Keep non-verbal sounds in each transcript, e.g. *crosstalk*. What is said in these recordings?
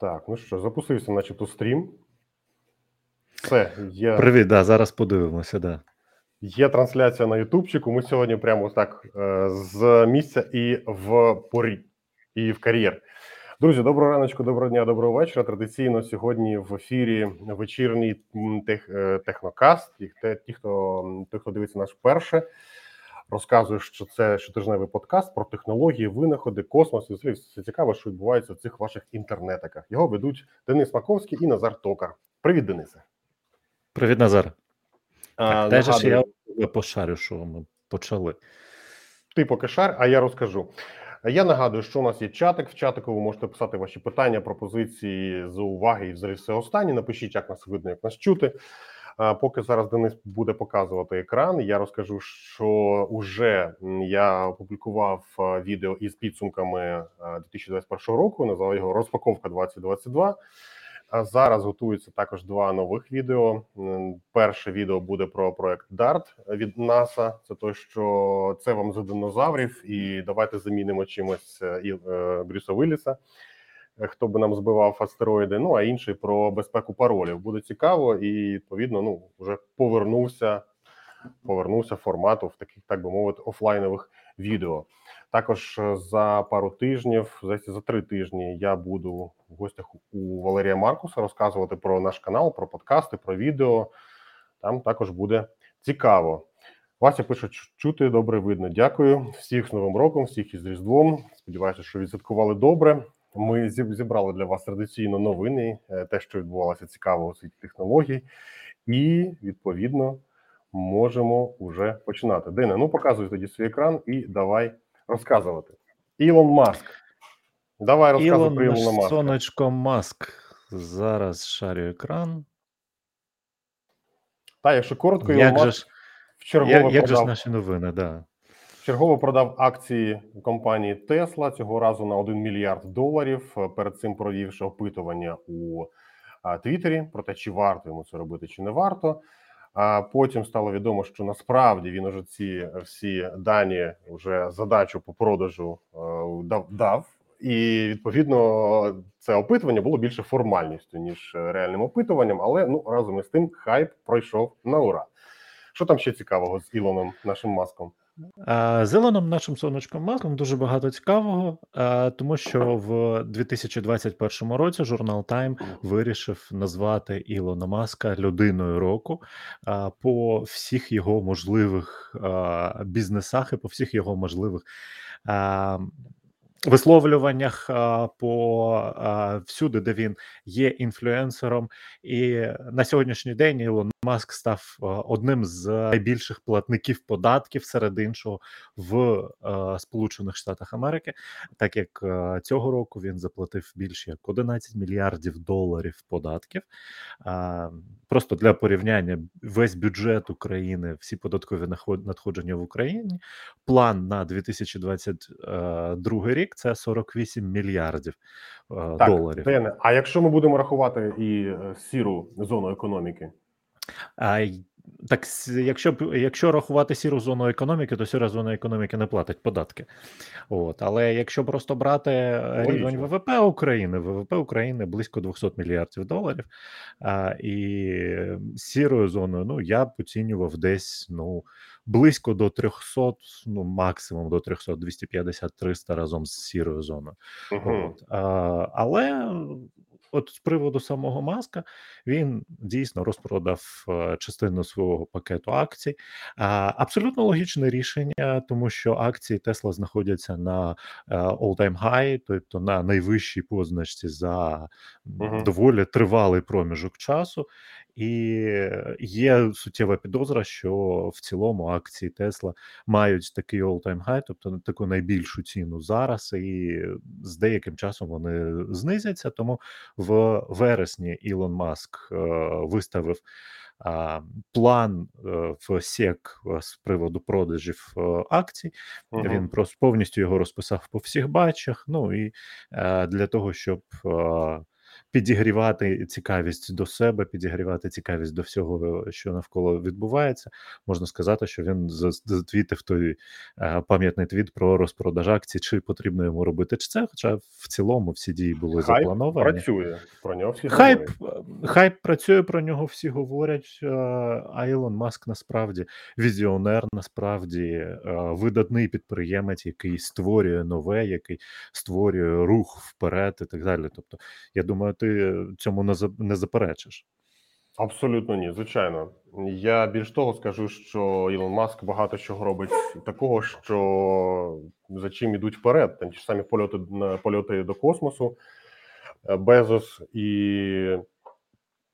Так, ну що, запустився, начебто, стрім. Все, є Привіт, да, зараз подивимося, да. є трансляція на Ютубчику. Ми сьогодні прямо так е, з місця і в порі, і в кар'єр. Друзі, доброго раночку, доброго дня, доброго вечора. Традиційно сьогодні в ефірі вечірній тех, е, технокаст. Ті, хто хто дивиться наш перше, розказує, що це щотижневий подкаст про технології, винаходи, космос і взагалі все цікаве, що відбувається в цих ваших інтернетиках. Його ведуть Денис Маковський і Назар Токар. Привіт, Денисе. Привіт, Назар. А, Так, теж ж я пошарю, що ми почали. Ти поки шар, а я розкажу. Я нагадую, що у нас є чатик. В чатику ви можете писати ваші питання, пропозиції, зауваги і взагалі все останнє. Напишіть, як нас видно, як нас чути. Поки зараз Денис буде показувати екран, я розкажу, що уже м, я опублікував відео із підсумками 2021 року. Назвав його Розпаковка 2022. А зараз готуються також два нових відео. Перше відео буде про проект DART від НАСА. Це той, що це вам за динозаврів, і давайте замінимо чимось е, і е, Брюса Вилліса, хто би нам збивав астероїди. Ну а інший про безпеку паролів. Буде цікаво, і відповідно, ну вже повернувся. Повернувся формату в таких, так би мовити, офлайнових відео. Також е, за пару тижнів, за три тижні я буду в гостях у Валерія Маркуса розказувати про наш канал, про подкасти, про відео. Там також буде цікаво. Вася пише, чути добре видно. Дякую всіх з Новим роком, всіх із Різдвом. Сподіваюся, що відсвяткували добре. Ми зібрали для вас традиційно новини, е, те, що відбувалося цікаво у світі технологій, і відповідно можемо вже починати. Дина, ну показуй тоді свій екран і давай розказувати. Ілон Маск. Давай розказуй Ілон про Ілона Маска. сонечко Маск. Зараз шарю екран. Та, якщо коротко, Ілон Маск ж, як, як же ж наші новини, да. Чергово продав акції компанії Тесла цього разу на 1 мільярд доларів. Е, Перед цим провівши опитування у а, Твіттері про те, чи варто йому це робити, чи не варто. А потім стало відомо, що насправді він уже ці всі дані вже задачу по продажу е, дав, дав. І відповідно це опитування було більше формальністю ніж е, реальним опитуванням. Але ну разом із тим хайп пройшов на ура. Що там ще цікавого з Ілоном, нашим маском? А, з Ілоном, нашим сонечком Маском, дуже багато цікавого, тому що в 2021 році журнал Time вирішив назвати Ілона Маска людиною року по всіх його можливих бізнесах і по всіх його можливих висловлюваннях по всюди, де він є інфлюенсером. І на сьогоднішній день Ілон Маск став одним з найбільших платників податків серед іншого в е, Сполучених Штатах Америки, так як е, цього року він заплатив більше як 11 мільярдів доларів податків. Просто для порівняння, весь бюджет України, всі податкові надходження в Україні, план на 2022 рік це 48 мільярдів е, Так, доларів. Дене, а якщо ми будемо рахувати і е, сіру зону економіки, А так, якщо якщо рахувати сіру зону економіки, то сіра зона економіки не платить податки. От, але якщо просто брати е, рівень. ВВП України, ВВП України близько 200 мільярдів доларів. А, і сірою зоною, ну я б оцінював десь ну близько до 300, ну максимум до 300, 250, 300 разом з сірою зоною. Мгм. От, а, але от з приводу самого маска він дійсно розпродав е, частину свого пакету акцій. А, абсолютно логічне рішення, тому що акції Тесла знаходяться на е, all-time high, тобто на найвищій позначці за Мгм. доволі тривалий проміжок часу. І є суттєва підозра, що в цілому акції Тесла мають такий all-time high, тобто таку найбільшу ціну зараз, і з деяким часом вони знизяться. Тому в вересні Ілон Маск е, виставив план е, в СЕК е, з приводу продажів е, акцій. Мгм. Він просто повністю його розписав по всіх батчах. Ну і для того, щоб підігрівати цікавість до себе, підігрівати цікавість до всього, що навколо відбувається. Можна сказати, що він затвітив той е, пам'ятний твіт про розпродаж акцій, чи потрібно йому робити чи це. Хоча в цілому всі дії були Хайп заплановані. працює. Про нього всі Хайп, е, хайп працює, про нього всі говорять. е, А Ілон Маск насправді візіонер, насправді е, видатний підприємець, який створює нове, який створює рух вперед і так далі. Тобто, я думаю, ти цьому не за- не заперечиш. Абсолютно ні, звичайно. Я більш того скажу, що Ілон Маск багато чого робить такого, що за чим ідуть вперед. Там ті ж самі польоти на польоти до космосу, е, Безос і.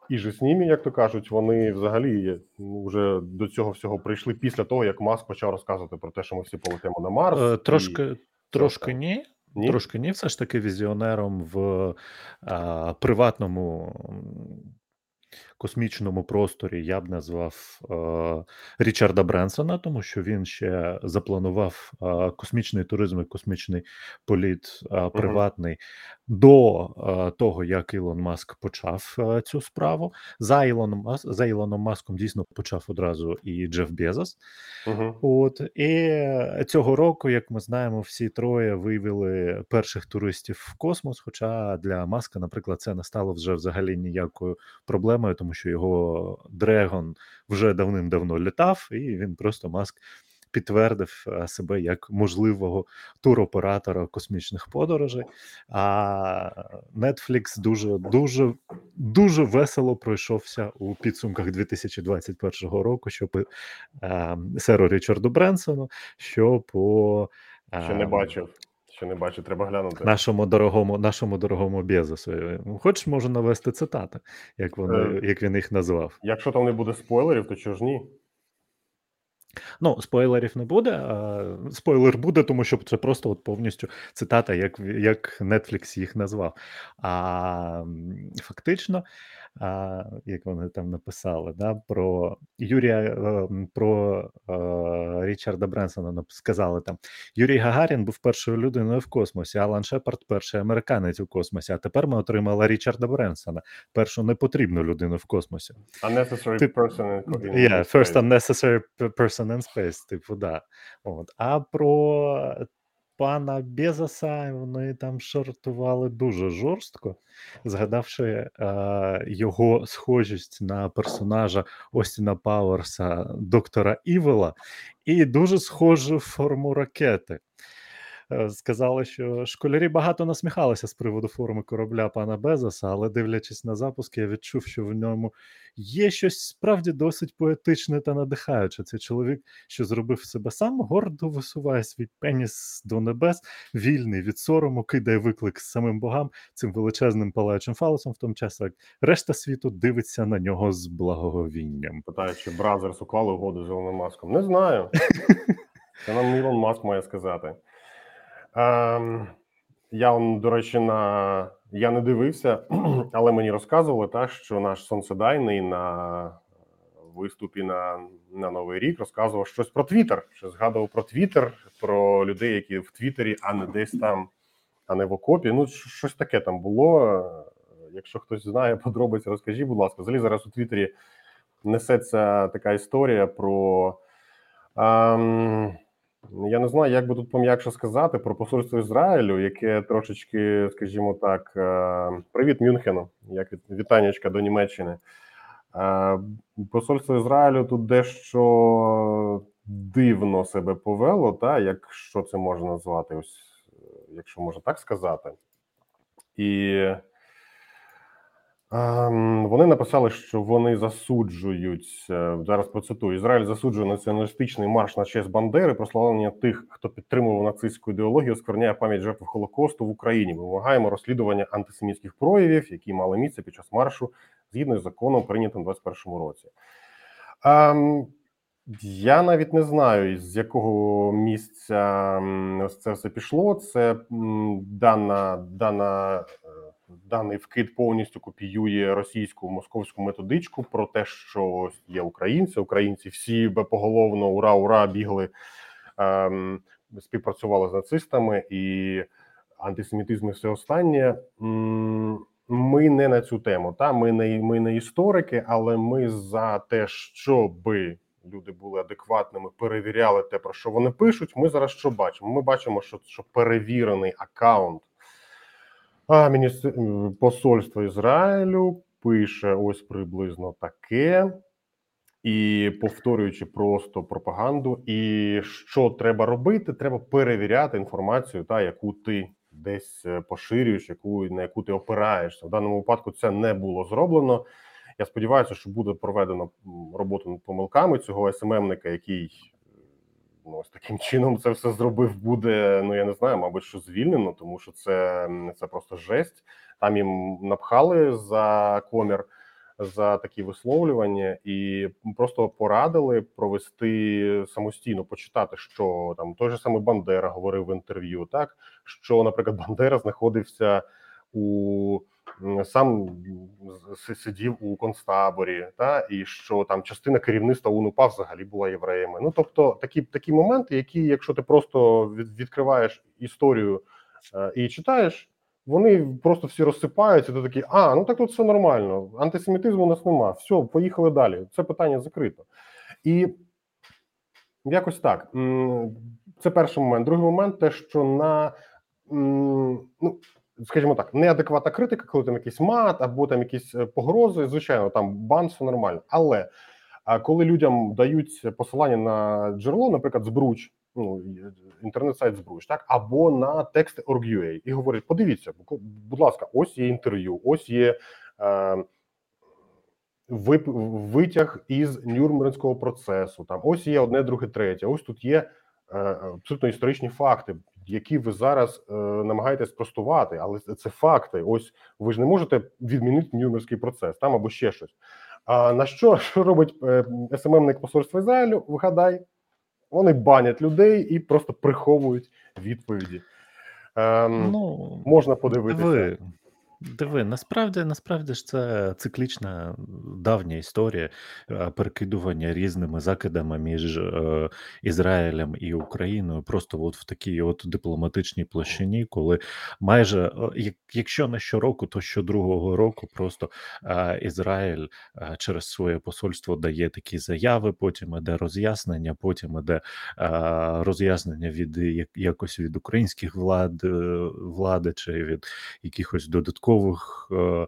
І же з ними, як то кажуть, вони взагалі вже до цього всього прийшли після того, як Маск почав розказувати про те, що ми всі полетимо на Марс. Е, і- Трошки, трошки ні. Ні? Трошки ні, все ж таки візіонером в а, приватному космічному просторі я б назвав а, Річарда Бренсона, тому що він ще запланував а, космічний туризм і космічний політ е, приватний до е, того, як Ілон Маск почав е, цю справу. За Ілоном, за Ілоном Маском дійсно почав одразу і Джеф Безос. Угу. От і цього року, як ми знаємо, всі троє виявили перших туристів в космос. Хоча для Маска, наприклад, це не стало вже взагалі ніякою проблемою, тому що його Дрегон вже давним-давно літав, і він просто Маск підтвердив е, себе як можливого туроператора космічних подорожей. А Netflix дуже дуже дуже весело пройшовся у підсумках 2021 року, що по е, серу Річарду Бренсону, що по е, Ще не бачив. Ще не бачив, треба глянути. нашому дорогому, нашому дорогому Безосу. Ну, Хочеш, можу навести цитати, як вони, Е. як він їх назвав. Якщо там не буде спойлерів, то чого ж ні? Ну, спойлерів не буде. А спойлер буде, тому що це просто от повністю цитата, як, як Netflix їх назвав. А фактично, а, як вони там написали, да, про Юрія, е, про е, Річарда Бренсона сказали там: Юрій Гагарін був першою людиною в космосі, Алан Шепард перший американець у космосі. А тепер ми отримали Річарда Бренсона, першу непотрібну людину в космосі. Unnecessary Ти- person in Yeah, first unnecessary person in space, типу, да. От. А про пана Безоса вони там шартували дуже жорстко, згадавши е, його схожість на персонажа Остіна Пауерса, доктора Івела, і дуже схожу форму ракети. Е, Сказали, що школярі багато насміхалися з приводу форми корабля пана Безоса, але дивлячись на запуск, я відчув, що в ньому є щось справді досить поетичне та надихаюче. Це чоловік, що зробив себе сам, гордо висуває свій пеніс до небес, вільний від сорому, кидає виклик самим богам цим величезним палаючим фалосом, в тому часі як решта світу дивиться на нього з благоговінням. Питає, чи Бразерс уклали угоду з Ілоном Маском. Не знаю. *laughs* Це нам Ілон Маск має сказати. Ем, я, он, до речі, на я не дивився, *clears throat* але мені розказували, та, що наш сонцедайний на виступі на, на Новий рік розказував щось про Твіттер, що згадував про Твіттер, про людей, які в Твіттері, а не десь там, а не в окопі. Ну, щось таке там було. Якщо хтось знає *laughs* подробиці, розкажіть, будь ласка. Взагалі зараз у Твіттері несеться така історія про. Ем, я не знаю, як би тут пом'якше сказати про посольство Ізраїлю, яке трошечки, скажімо так, е, привіт Мюнхену, як вітаннячка до Німеччини. Е, Посольство Ізраїлю тут дещо дивно себе повело, та якщо це можна назвати, ось е, якщо можна так сказати. І Вони написали, що вони засуджують е, зараз. Процитую: Ізраїль засуджує націоналістичний марш на честь Бандери, прославлення тих, хто підтримував нацистську ідеологію, оскверняє пам'ять жертв Холокосту в Україні. Ми вимагаємо розслідування антисемітських проявів, які мали місце під час маршу, згідно з законом, прийнятим у 2021 році. Ем, я навіть не знаю, з якого місця це все пішло. Це дана, дана, даний вкид повністю копіює російську московську методичку про те, що є українці. Українці всі поголовно ура, ура, бігли, ем, співпрацювали з нацистами і антисемітизм і все останнє. Ми не на цю тему. Та ми не ми не історики, але ми за те, щоби люди були адекватними, перевіряли те, про що вони пишуть. Ми зараз що бачимо? Ми бачимо, що, що перевірений аккаунт а, міністр... посольства Ізраїлю пише ось приблизно таке. І повторюючи просто пропаганду, і що треба робити, треба перевіряти інформацію, та яку ти десь е, поширюєш, яку на яку ти опираєшся. В даному випадку це не було зроблено. Я сподіваюся, що буде проведено роботу над помилками цього СММника, який ну ось таким чином це все зробив. Буде ну я не знаю, мабуть, що звільнено, тому що це це просто жесть. Там їм напхали за комір за такі висловлювання і просто порадили провести самостійно почитати, що там той же самий Бандера говорив в інтерв'ю, так що, наприклад, *laughs* Бандера знаходився у сам сидів у концтаборі, та і що там частина керівництва УНУПА взагалі була євреями. Ну тобто, такі такі моменти, які, якщо ти просто відкриваєш історію е, і читаєш, вони просто всі розсипаються. Ти такий, а ну так тут все нормально. Антисемітизму у нас нема. Все, поїхали далі. Це питання закрито. І якось так. Це перший момент. Другий момент те, що на ну скажімо так, неадекватна критика, коли там якийсь мат або там якісь е, погрози, звичайно, там бан, все нормально. Але коли людям дають посилання на джерело, наприклад, збруч, ну інтернет-сайт збруч, так або на тексти Org.ua, і говорять: подивіться, будь ласка, ось є інтерв'ю, ось є. Е, Витяг із Нюрнберзького процесу, там ось є одне, друге, третє. Ось тут є е, абсолютно історичні факти які ви зараз е, намагаєтесь спростувати, але це факти. Ось ви ж не можете відмінити нюрнберзький процес там або ще щось. А на що *laughs* що робить е, СММник посольства Ізраїлю? Вигадай, вони банять людей і просто приховують відповіді. Ем, ну, Можна подивитися. Ви. Диви, насправді насправді ж це циклічна давня історія е, перекидування різними закидами між е, Ізраїлем і Україною, просто от в такій от дипломатичній площині, коли майже е, якщо не щороку, то щодругого року просто е, Ізраїль через своє посольство дає такі заяви. Потім іде роз'яснення, потім іде роз'яснення від якось від українських влад влади чи від якихось додаткових додаткових е,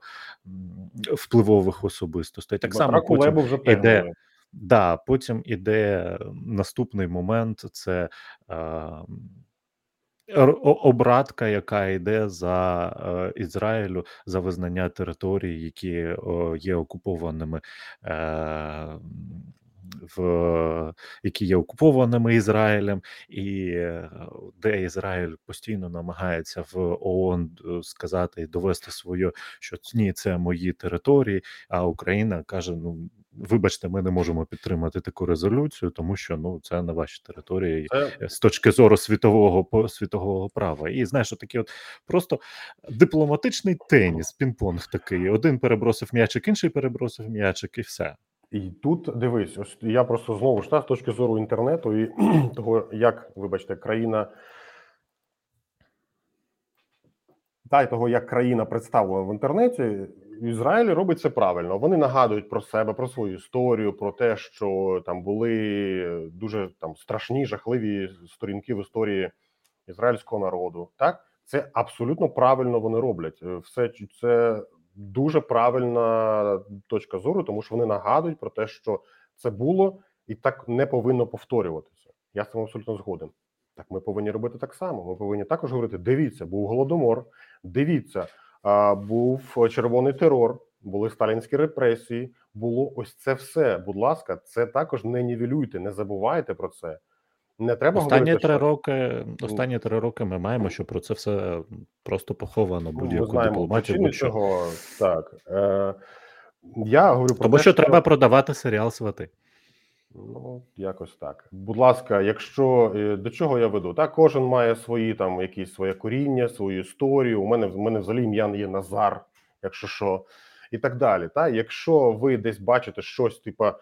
впливових особистостей. Так само потім вже іде, да, потім іде наступний момент: це е, обратка, яка йде за е, Ізраїлю за визнання територій, які о, є окупованими. Е, в які є окупованими Ізраїлем, і е, де Ізраїль постійно намагається в ООН е, сказати і довести свою, що ні, це мої території. А Україна каже: Ну вибачте, ми не можемо підтримати таку резолюцію, тому що ну це на вашій території це... з точки зору світового світового права. І знаєш, такий от просто дипломатичний теніс, пінг-понг такий. Один перебросив м'ячик, інший перебросив м'ячик, і все. І тут дивись, ось я просто знову ж та з точки зору інтернету і *clears throat* того, як, вибачте, країна. Та й того, як країна представлена в інтернеті, Ізраїль робить це правильно. Вони нагадують про себе, про свою історію, про те, що там були дуже там страшні, жахливі сторінки в історії ізраїльського народу. Так, це абсолютно правильно вони роблять. Все це дуже правильна точка зору, тому що вони нагадують про те, що це було і так не повинно повторюватися. Я з цим абсолютно згоден. Так, ми повинні робити так само. Ми повинні також говорити: дивіться, був голодомор, дивіться, був червоний терор, були сталінські репресії. Було ось це все. Будь ласка, це також не нівелюйте, не забувайте про це. Не треба останні говорити, три що... роки. Останні три роки ми маємо, що про це все просто поховано. Ну, будь-яку дипломатію. Будь цього так е, я говорю про тому, те, що, що треба продавати серіал свати. Ну, якось так. Будь ласка, якщо е, до чого я веду, так кожен має свої там якісь своє коріння, свою історію. У мене в мене взагалі ім'я є Назар, якщо що, і так далі. Та якщо ви десь бачите щось, типа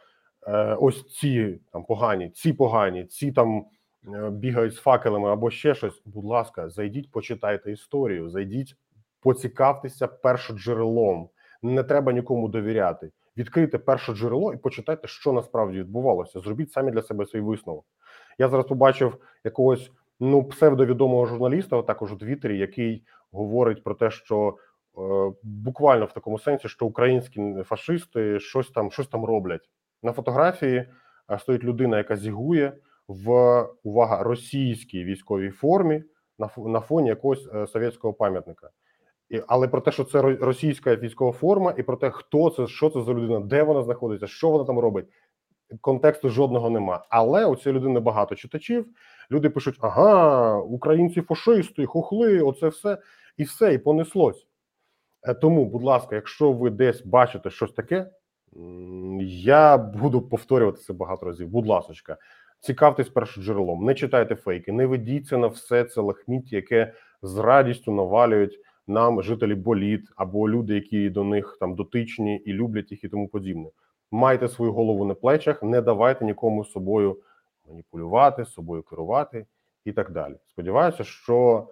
ось ці там погані, ці погані, ці там е, бігають з факелами або ще щось. Будь ласка, зайдіть, почитайте історію, зайдіть, Поцікавтеся першоджерелом. Не треба нікому довіряти. Відкрийте перше джерело і почитайте, що насправді відбувалося. Зробіть самі для себе свій висновок. Я зараз побачив якогось ну псевдовідомого журналіста, також у Твіттері, який говорить про те, що е, буквально в такому сенсі, що українські фашисти щось там щось там роблять. На фотографії е, стоїть людина, яка зігує в увага російській військовій формі на фоні якогось е, совєтського пам'ятника. І, але про те, що це російська військова форма, і про те, хто це, що це за людина, де вона знаходиться, що вона там робить, контексту жодного нема. Але у цієї людини багато читачів. Люди пишуть: ага, українці фашисти, хохли, оце все і все, і понеслось. Е, Тому, будь ласка, якщо ви десь бачите щось таке, я буду повторювати це багато разів. Будь ласочка, цікавтесь першоджерелом, не читайте фейки, не ведіться на все це лахміття, яке з радістю навалюють нам жителі боліт або люди, які до них там дотичні і люблять їх і тому подібне. Майте свою голову на плечах, не давайте нікому з собою маніпулювати, з собою керувати і так далі. Сподіваюся, що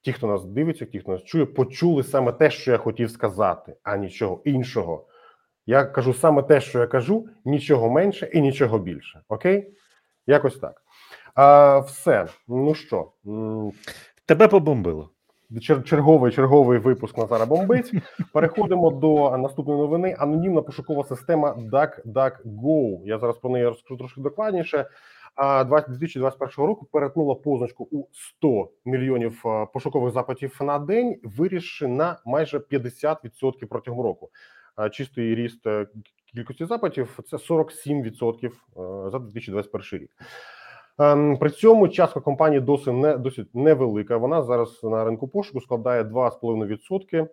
ті, хто нас дивиться, ті, хто нас чує, почули саме те, що я хотів сказати, а нічого іншого. Я кажу саме те, що я кажу, нічого менше і нічого більше. Окей? Якось так. А, все. Ну що, Тебе побомбило. чер- черговий черговий випуск Назара Бомбиць. Переходимо до наступної новини. Анонімна пошукова система DuckDuckGo. Я зараз про неї розкажу трошки докладніше. А 20 2021 року перетнула позначку у 100 мільйонів е, пошукових запитів на день, вирішивши на майже 50% протягом року. Чистий ріст е, кількості запитів це 47% е, за 2021 рік. Ем, При цьому частка компанії досить не досить невелика. Вона зараз на ринку пошуку складає 2,5%.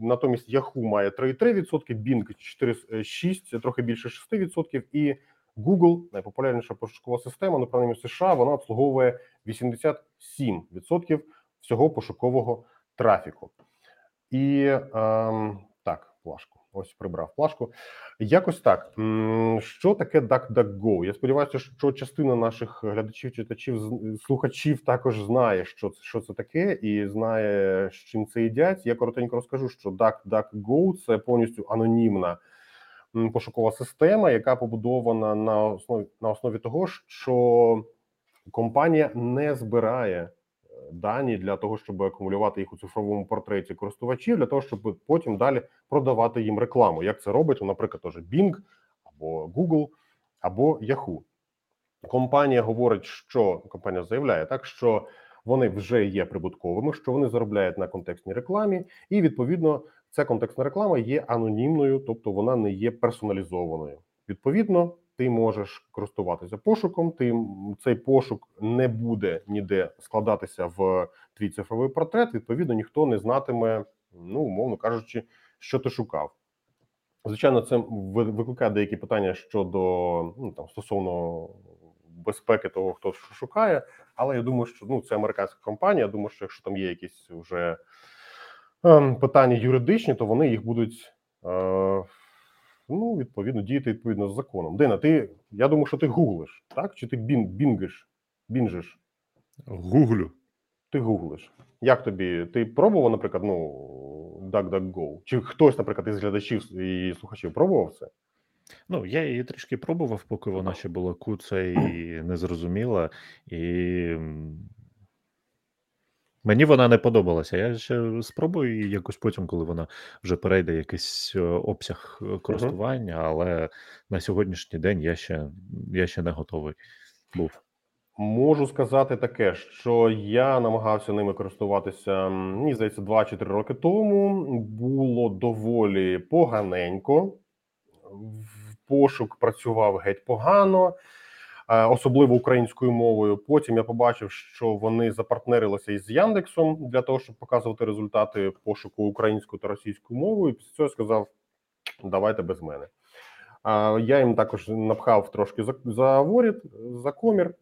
Натомість Yahoo має 3,3%, Bing 4,6%, трохи більше 6%, і Google, найпопулярніша пошукова система, ну принаймні США, вона обслуговує 87% всього пошукового трафіку. І ем, плашку. Ось прибрав плашку. Якось так. Що таке DuckDuckGo? Я сподіваюся, що частина наших глядачів, читачів, слухачів також знає, що це, що це таке, і знає, з чим це їдять. Я коротенько розкажу, що DuckDuckGo – це повністю анонімна пошукова система, яка побудована на основі на основі того, що компанія не збирає дані для того, щоб акумулювати їх у цифровому портреті користувачів, для того, щоб потім далі продавати їм рекламу. Як це робить, ну, наприклад, теж Bing або Google або Yahoo. Компанія говорить, що компанія заявляє так, що вони вже є прибутковими, що вони заробляють на контекстній рекламі, і відповідно ця контекстна реклама є анонімною, тобто вона не є персоналізованою. Відповідно, ти можеш користуватися пошуком. Ти цей пошук не буде ніде складатися в твій цифровий портрет. Відповідно, ніхто не знатиме, ну умовно кажучи, що ти шукав. Звичайно, це викликає деякі питання щодо ну там стосовно безпеки того, хто що шукає. Але я думаю, що ну це американська компанія. Я думаю, що якщо там є якісь вже ем, питання юридичні, то вони їх будуть е, ну відповідно діяти відповідно з законом. Дина, ти я думаю, що ти гуглиш, так? Чи ти бін, бінгиш? Бінжиш? Гуглю. Ти гуглиш. Як тобі? Ти пробував, наприклад, ну DuckDuckGo? Чи хтось, наприклад, із глядачів і слухачів пробував це? Ну, я її трішки пробував, поки вона ще була куца і незрозуміла. І мені вона не подобалася. Я ще спробую її якось потім, коли вона вже перейде якийсь е, обсяг е, користування, але на сьогоднішній день я ще, я ще не готовий був. Можу сказати таке, що я намагався ними користуватися, мені здається, 2 чи 3 роки тому. Було доволі поганенько. Пошук працював геть погано, особливо українською мовою. Потім я побачив, що вони запартнерилися із Яндексом для того, щоб показувати результати пошуку українською та російською мовою. І після цього сказав: давайте без мене. Я їм також напхав трошки за, за воріт, за комір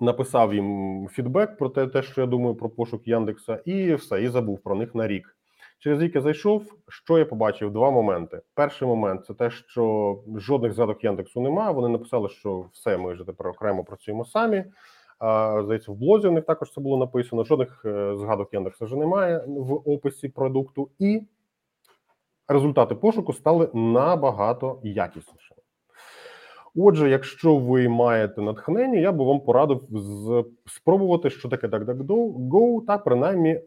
написав їм фідбек про те, те, що я думаю про пошук Яндекса, і все, і забув про них на рік. Через рік я зайшов. Що я побачив? Два моменти. Перший момент це те, що жодних згадок Яндексу немає. Вони написали, що все, ми вже тепер окремо працюємо самі. А, Здається, в блозі у них також це було написано. Жодних е, згадок Яндекса вже немає в описі продукту, і результати пошуку стали набагато якіснішими. Отже, якщо ви маєте натхнення, я би вам порадив спробувати, що таке DuckDuckGo, та принаймні,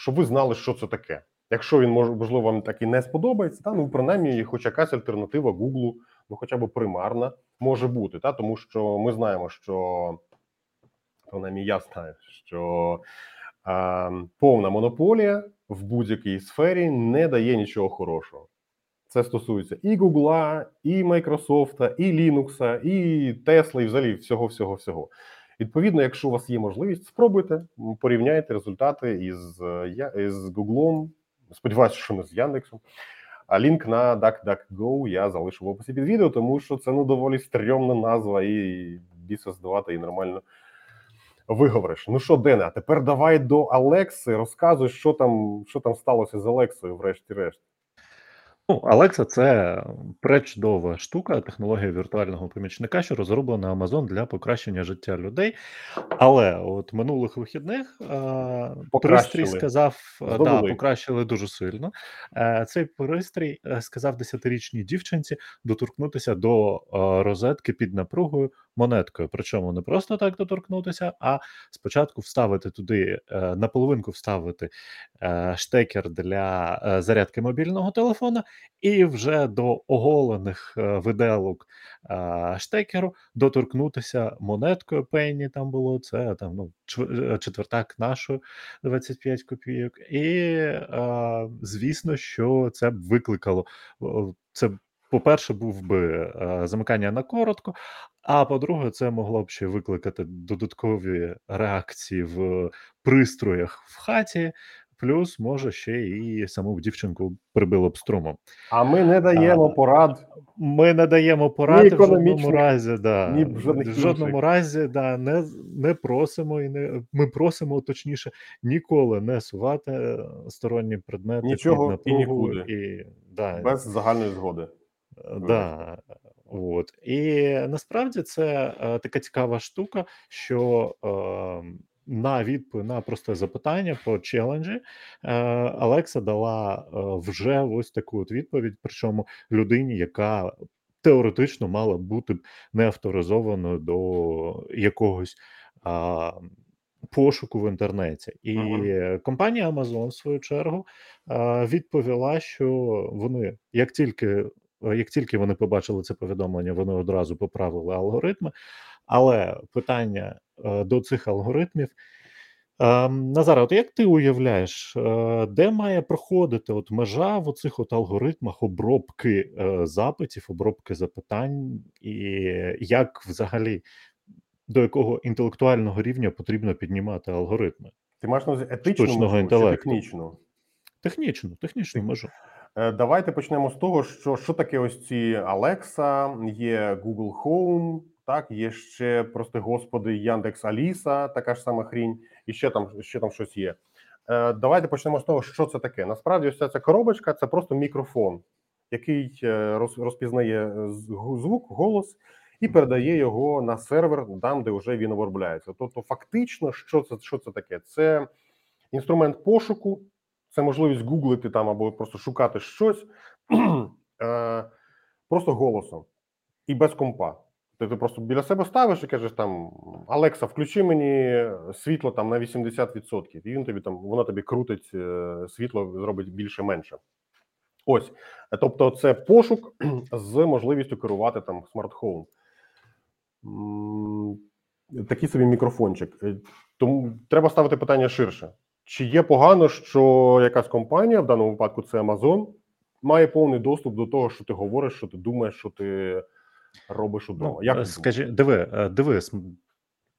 щоб ви знали, що це таке. Якщо він можливо, вам так і не сподобається, та ну принаймні, хоч якась альтернатива Google, ну хоча б примарна, може бути. Та тому що ми знаємо, що принаймні я знаю, що е, повна монополія в будь-якій сфері не дає нічого хорошого. Це стосується і Гугла, і Майкрософта, і Linux, і Tesla, і взагалі всього, всього, всього. Відповідно, якщо у вас є можливість, спробуйте порівняйте результати із із Гуглом. Сподіваюся, що не з Яндексом. А лінк на DuckDuckGo я залишу в описі під відео, тому що це ну доволі стрьомна назва і біса здавати і нормально виговориш. Ну що, Дене, а тепер давай до Алекси. Розказуй, що там, що там сталося з Алексою, врешті-решт. Ну, Alexa – це пречудова штука, технологія віртуального помічника, що розроблена Amazon для покращення життя людей. Але от минулих вихідних е, пристрій сказав, е, да, покращили дуже сильно. Е, Цей пристрій сказав десятирічній дівчинці доторкнутися до розетки під напругою монеткою. Причому не просто так доторкнутися, а спочатку вставити туди, е, наполовинку вставити штекер для зарядки мобільного телефона, і вже до оголених е, виделок е, штекеру доторкнутися монеткою пенні. Там було це там ну е, четвертак нашої 25 копійок. І звісно, що це б викликало це. По-перше, був би замикання на коротко, а по-друге, це могло б ще викликати додаткові реакції в пристроях в хаті, плюс може ще і саму дівчинку прибило б струмом. А ми не даємо А, порад. Ми не даємо поради в жодному разі, да, ні в жодному інших. разі да, не, не просимо і не ми просимо точніше ніколи не сувати е, сторонні предмети Нічого під і напругу нікуди. і да, Без загальної згоди. Е, Да, от. І насправді це е, така цікава штука, що е, на відповідь на просте запитання по челенджі е, Алекса дала е, вже ось таку от відповідь, причому людині, яка теоретично мала бути не авторизованою до якогось. А, Пошуку в інтернеті, і Мгм. компанія Amazon, в свою чергу, е, відповіла, що вони як тільки Як тільки вони побачили це повідомлення, вони одразу поправили алгоритми. Але питання до цих алгоритмів. Е, Назаре, от як ти уявляєш, е, де має проходити от межа в оцих от алгоритмах обробки е, запитів, обробки запитань, і як взагалі до якого інтелектуального рівня потрібно піднімати алгоритми? Ти маєш на увазі етичну Штучного інтелекту. технічну? Технічну, технічну межу. Е, Давайте почнемо з того, що, що таке ось ці Alexa, є Google Home, так, є ще, прости господи, Яндекс Аліса, така ж сама хрінь, і ще там, ще там щось є. Е, Давайте почнемо з того, що це таке. Насправді, ось ця, ця коробочка це просто мікрофон, який е, роз- розпізнає е, звук, голос і передає його на сервер, там, де вже він обробляється. Тобто, фактично, що це, що це таке? Це інструмент пошуку, це можливість гуглити там або просто шукати щось *clears throat* е, просто голосом і без компа. Ти, ти просто біля себе ставиш і кажеш там Алекса, включи мені світло там на 80%. І він тобі там воно тобі крутить е, світло, зробить більше менше. Ось, тобто, це пошук *clears throat* з можливістю керувати там smart home. Такий собі мікрофончик. Е, Тому треба ставити питання ширше. Чи є погано, що якась компанія, в даному випадку це Amazon, має повний доступ до того, що ти говориш, що ти думаєш, що ти робиш удома? Ну, Як е, скажи, диви, е, дивись,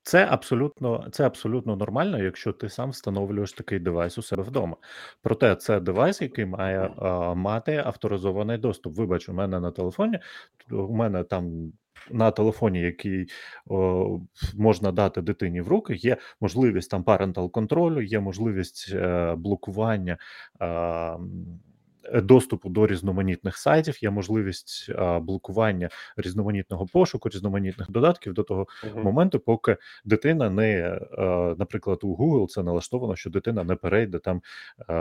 це абсолютно, це абсолютно нормально, якщо ти сам встановлюєш такий девайс у себе вдома. Проте це девайс, який має е, мати авторизований доступ. Вибач, у мене на телефоні, у мене там на телефоні, який о, можна дати дитині в руки, є можливість там parental контролю, є можливість е, блокування. Е, доступу до різноманітних сайтів, є можливість а, блокування різноманітного пошуку, різноманітних додатків до того Мгм. моменту, поки дитина не, е, наприклад, у Google це налаштовано, що дитина не перейде там е,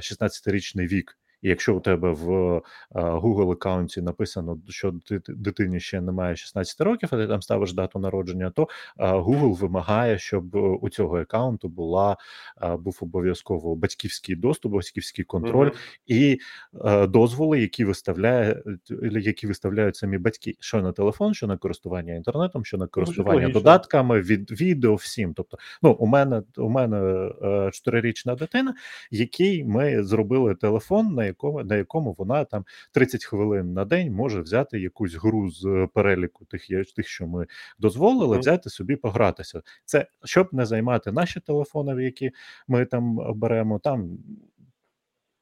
16-річний вік. І якщо у тебе в е, Google аккаунті написано, що дити- дитині ще немає 16 років, а ти там ставиш дату народження, то е, Google вимагає, щоб е, у цього аккаунту була був обов'язково батьківський доступ, батьківський контроль Мгм. і дозволи, які виставляє, які виставляють самі батьки, що на телефон, що на користування інтернетом, що на користування логічно. додатками, від відео, всім. Тобто, ну у мене у мене чотирирічна дитина, якій ми зробили телефон, на якому на якому вона там 30 хвилин на день може взяти якусь гру з переліку тих, тих, що ми дозволили, Мгм. взяти собі погратися. Це щоб не займати наші телефони, які ми там беремо там.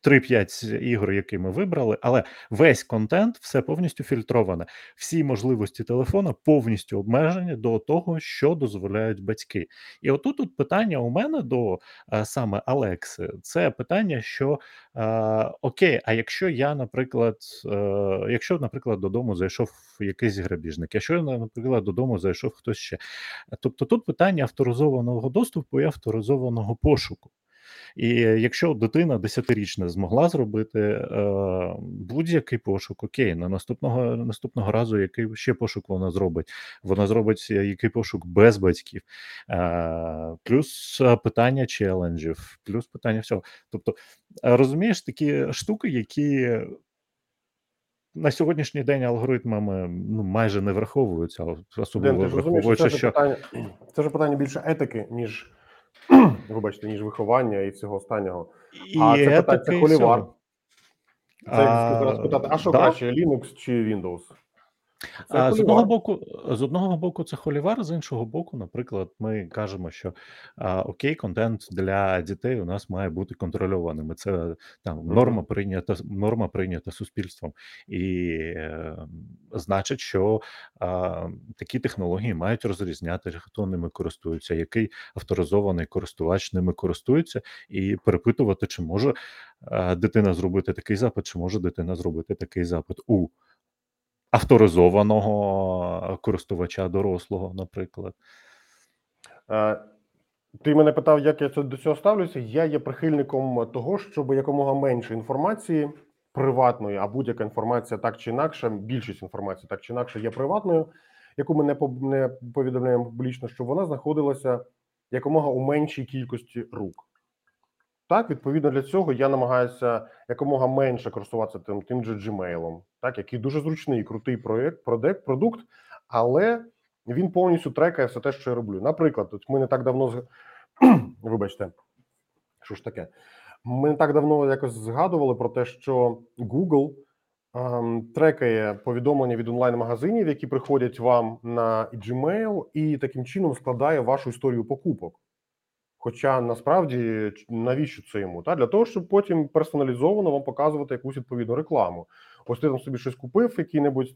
3-5 ігор, які ми вибрали, але весь контент все повністю фільтроване. Всі можливості телефона повністю обмежені до того, що дозволяють батьки. І отут тут питання у мене до е, саме Алекси: це питання, що е, окей, а якщо я, наприклад, е, якщо, наприклад, додому зайшов якийсь грабіжник, якщо, наприклад, додому зайшов хтось ще. Тобто тут питання авторизованого доступу і авторизованого пошуку. І якщо дитина десятирічна змогла зробити е, будь-який пошук, окей, на наступного наступного разу який ще пошук вона зробить? Вона зробить е, який пошук без батьків, е, плюс е, питання челенджів, плюс питання всього. Тобто, е, розумієш, такі штуки, які. На сьогоднішній день алгоритмами ну майже не враховуються, особливо враховуючи, що *clears throat* це ж питання більше етики, ніж *clears throat* вибачте, ніж виховання і всього останнього. А і це питання це холівар. Це а... зараз питати, а що да. краще, Linux чи Windows? Це з одного боку, з одного боку, це холівар, з іншого боку, наприклад, ми кажемо, що а, окей, контент для дітей у нас має бути контрольованим. І Це там норма прийнята, норма прийнята суспільством, і е, значить, що а, такі технології мають розрізняти, хто ними користується, який авторизований користувач ними користується, і перепитувати, чи може а, дитина зробити такий запит, чи може дитина зробити такий запит у авторизованого користувача дорослого, наприклад. Е, Ти мене питав, як я до цього ставлюся. Я є прихильником того, щоб якомога менше інформації приватної, а будь-яка інформація так чи інакше, більшість інформації так чи інакше є приватною, яку ми не повідомляємо публічно, щоб вона знаходилася якомога у меншій кількості рук. Так, відповідно для цього я намагаюся якомога менше користуватися тим, тим же Gmail, так, який дуже зручний, крутий проєкт, продект, продукт, але він повністю трекає все те, що я роблю. Наприклад, от ми не так давно *clears throat* вибачте, що ж таке? Ми не так давно якось згадували про те, що Google ем, трекає повідомлення від онлайн-магазинів, які приходять вам на Gmail, і таким чином складає вашу історію покупок. Хоча насправді навіщо це йому? Та для того, щоб потім персоналізовано вам показувати якусь відповідну рекламу. Ось ти там собі щось купив, який-небудь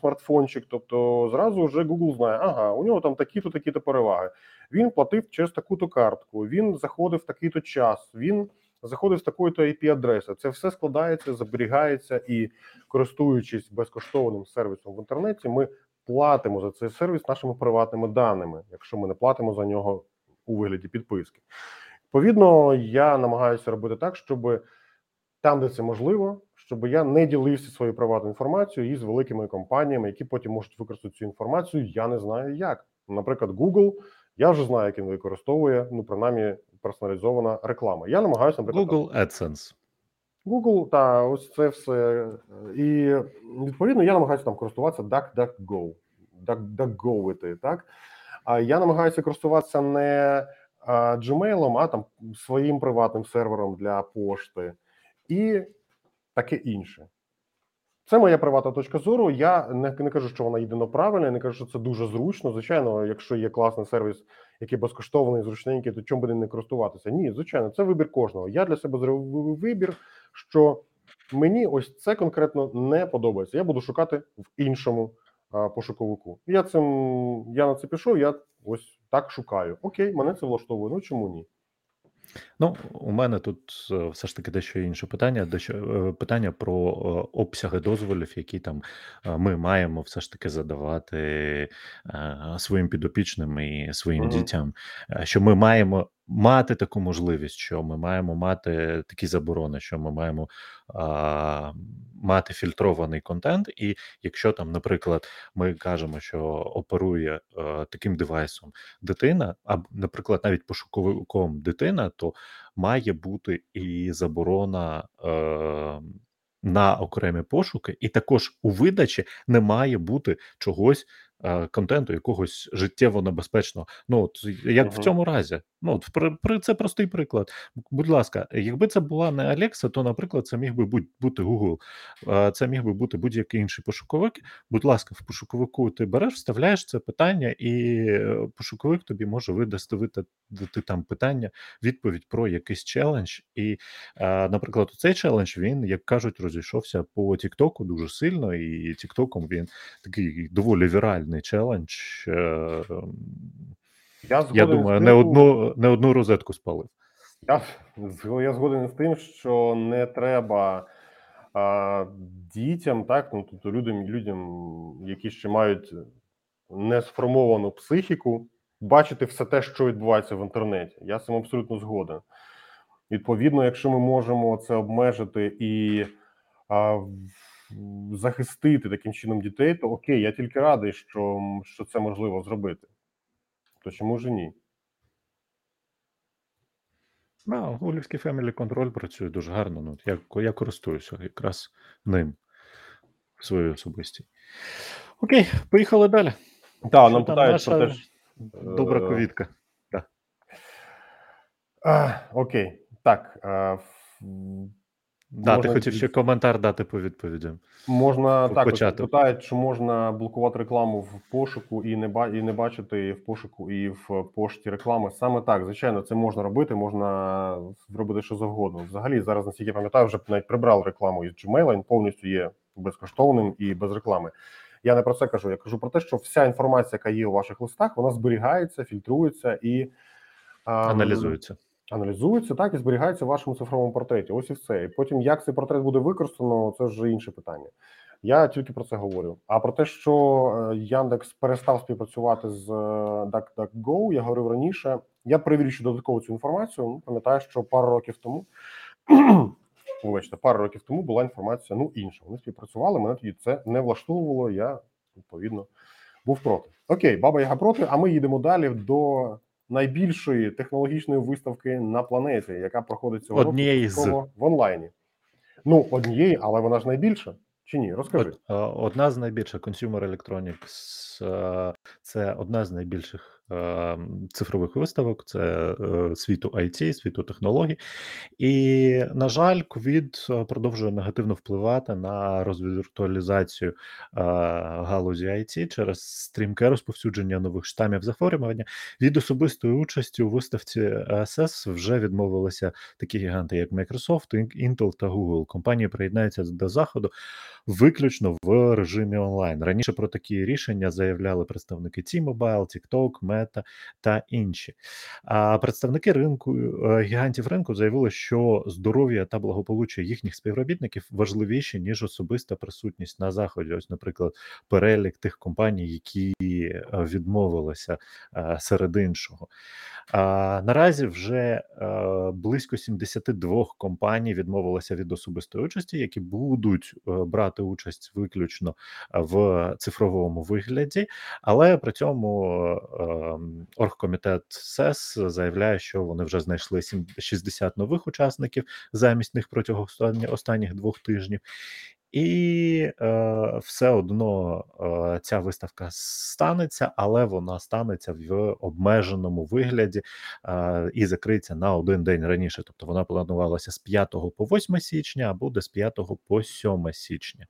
смартфончик, тобто зразу вже Google знає, ага, у нього там такі-то, такі-то переваги. Він платив через таку-то картку, він заходив в такий-то час, він заходив з такої-то IP-адреси. Це все складається, зберігається і користуючись безкоштовним сервісом в інтернеті, ми платимо за цей сервіс нашими приватними даними, якщо ми не платимо за нього у вигляді підписки. Відповідно, я намагаюся робити так, щоб там, де це можливо, щоб я не ділився своєю приватною інформацією із великими компаніями, які потім можуть використати цю інформацію. Я не знаю як. Наприклад, Google, я вже знаю, як він використовує, ну принаймні персоналізована реклама. Я намагаюся, наприклад, Google AdSense. Google та ось це все. І відповідно я намагаюся там користуватися DuckDuckGo. DuckDuckGo, так? Я намагаюся користуватися не Gmail, а там своїм приватним сервером для пошти і таке інше. Це моя приватна точка зору. Я не, не кажу, що вона єдино правильна, я не кажу, що це дуже зручно. Звичайно, якщо є класний сервіс, який безкоштовний, зручненький, то чому би не користуватися? Ні, звичайно, це вибір кожного. Я для себе зробив вибір, що мені ось це конкретно не подобається. Я буду шукати в іншому пошуковику. Я цим я на це пішов. Я ось так шукаю. Окей, мене це влаштовує. Ну чому ні? Ну, у мене тут е, все ж таки дещо інше питання, дещо е, питання про е, обсяги дозволів, які там е, ми маємо все ж таки задавати е, своїм підопічним і своїм Мгм. дітям. Е, Що ми маємо мати таку можливість, що ми маємо мати такі заборони, що ми маємо а, мати фільтрований контент. І якщо там, наприклад, ми кажемо, що оперує е, таким девайсом дитина, або, наприклад, навіть пошуковиком дитина, то має бути і заборона е, на окремі пошуки, і також у видачі не має бути чогось. Е, Контенту якогось життєво небезпечного. Ну от як в цьому разі, ну от при, при це простий приклад. Будь ласка, якби це була не Alexa, то, наприклад, це міг би будь, бути Google, це міг би бути будь-який інший пошуковик. Будь ласка, в пошуковику ти береш, вставляєш це питання, і е, пошуковик тобі може видасти видати там питання, відповідь про якийсь челендж. І, е, наприклад, цей челендж він, як кажуть, розійшовся по Тіктоку дуже сильно, і Тіктоком він такий доволі віральний челендж. Е, Я я думаю, тим, не одну, не одну розетку спалив. Я, я згоден з тим, що не треба а, дітям, так, ну тобто людям, людям, які ще мають не сформовану психіку, бачити все те, що відбувається в інтернеті. Я з цим абсолютно згоден. Відповідно, якщо ми можемо це обмежити і а, захистити таким чином дітей, то окей, я тільки радий, що, що це можливо зробити. То чому ж ні? Да, Гулівський Family Control працює дуже гарно. Ну, я, я користуюся якраз ним в своїй особистій. Окей, поїхали далі. Так, нам питають про те, що Добра е, ковідка. Окей, так. А, Да, ти хотів ще коментар дати по відповідям. можна почати. питають, чи можна блокувати рекламу в пошуку і не ба і не бачити в пошуку і в пошті реклами. Саме так, звичайно, це можна робити, можна зробити що завгодно. Взагалі, зараз, наскільки я пам'ятаю, вже навіть прибрали рекламу із Gmail, він повністю є безкоштовним і без реклами. Я не про це кажу. Я кажу про те, що вся інформація, яка є у ваших листах, вона зберігається, фільтрується і Аналізується. Аналізується так і зберігається в вашому цифровому портреті. Ось і все. І потім, як цей портрет буде використано, це вже інше питання. Я тільки про це говорю. А про те, що е, Яндекс перестав співпрацювати з е, DuckDuckGo, я говорив раніше. Я перевірю ще додатково цю інформацію. Ну, пам'ятаю, що пару років тому. *clears throat* Вибачте, пару років тому була інформація ну інша. Вони співпрацювали. Мене тоді це не влаштовувало. Я відповідно був проти. Окей, баба Яга проти. А ми їдемо далі до найбільшої технологічної виставки на планеті, яка проходить цього Однієї року з. в онлайні. Ну, однієї, але вона ж найбільша. Чи ні? Розкажи. Од- е, Одна з найбільших Consumer Electronics е, це одна з найбільших е, цифрових виставок, це е, світу IT, світу технологій. І, на жаль, ковід е, продовжує негативно впливати на розвіртуалізацію галузі IT через стрімке розповсюдження нових штамів захворювання. Від особистої участі у виставці SS вже відмовилися такі гіганти, як Microsoft, Intel та Google. Компанії приєднаються до заходу виключно в режимі онлайн. Раніше про такі рішення заявляли представники T-Mobile, TikTok, Meta та інші. А представники ринку е, гігантів ринку заявили, що здоров'я та благополуччя їхніх співробітників важливіші ніж особиста присутність на заході. Ось, наприклад, перелік тих компаній, які е, відмовилися е, серед іншого. А, наразі вже е, близько 72 компаній відмовилися від особистої участі, які будуть е, брати участь виключно е, в цифровому вигляді, але при цьому е, ем, оргкомітет СЕС заявляє, що вони вже знайшли сім- 60 нових учасників замість них протягом останні- останніх двох тижнів. І е, все одно е, ця виставка станеться, але вона станеться в обмеженому вигляді е, і закриється на один день раніше. Тобто вона планувалася з 5 по 8 січня, а буде з 5 по 7 січня.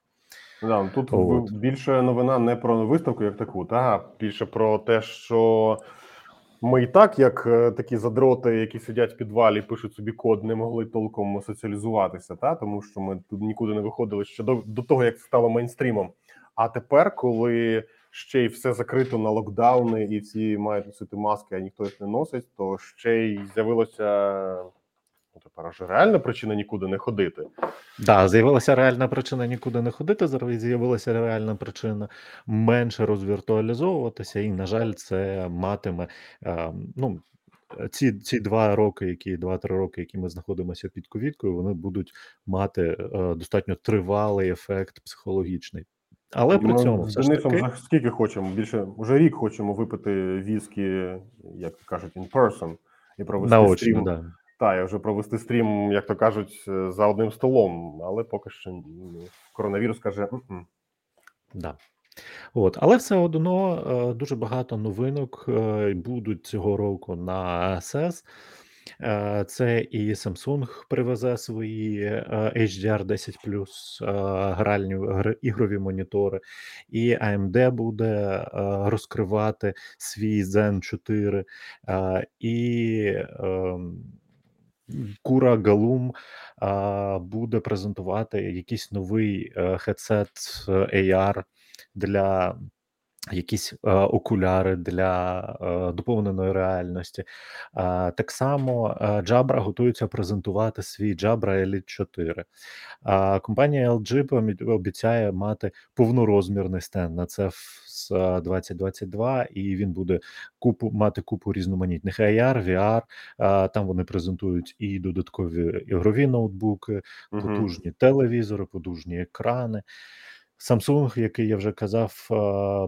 Да, тут От. більше новина не про виставку як таку, та більше про те, що ми і так, як е, такі задроти, які сидять в підвалі, пишуть собі код, не могли толком соціалізуватися, та тому що ми тут нікуди не виходили ще до, до того, як це стало мейнстрімом. А тепер, коли ще й все закрито на локдауни, і всі мають носити маски, а ніхто їх не носить, то ще й з'явилося тепер аж реальна причина нікуди не ходити. Да, з'явилася реальна причина нікуди не ходити. Зараз з'явилася реальна причина менше розвіртуалізовуватися, і, на жаль, це матиме е, ну. Ці ці два роки, які два-три роки, які ми знаходимося під ковідкою, вони будуть мати е, достатньо тривалий ефект психологічний. Але при цьому з все ж таки скільки хочемо? Більше вже рік хочемо випити віскі, як кажуть, in person, і провести наочно, стрім. да. Та, і вже провести стрім, як то кажуть, е, за одним столом, але поки що коронавірус каже: «М-м». Да. От, але все одно е, дуже багато новинок е, будуть цього року на. Е, Це і Samsung привезе свої HDR 10 е, гральні ігрові монітори, і AMD буде розкривати свій Zen 4, е, і ем, Кура Галум буде презентувати якийсь новий е, хедсет е, AR для якісь е, окуляри для е, доповненої реальності. А, так само е, Jabra готується презентувати свій Jabra Elite 4. А, компанія LG обіцяє мати повнорозмірний стенд на це з 2022, і він буде купу мати купу різноманітних AR, VR. А, там вони презентують і додаткові ігрові ноутбуки, потужні телевізори, потужні екрани. Samsung, який я вже казав,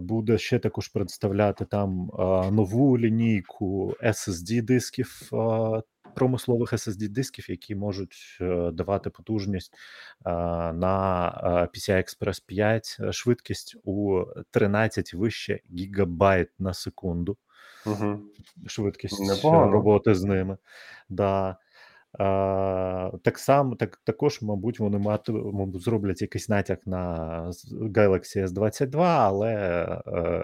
буде ще також представляти там нову лінійку SSD дисків, промислових SSD дисків, які можуть е, давати потужність на PCI Express 5, е, швидкість у 13 вище гігабайт на секунду Мгм. швидкість е, Непогано. роботи з ними. Да. Так само, так, також, мабуть, вони матимуть зроблять якийсь натяк на Galaxy S22, але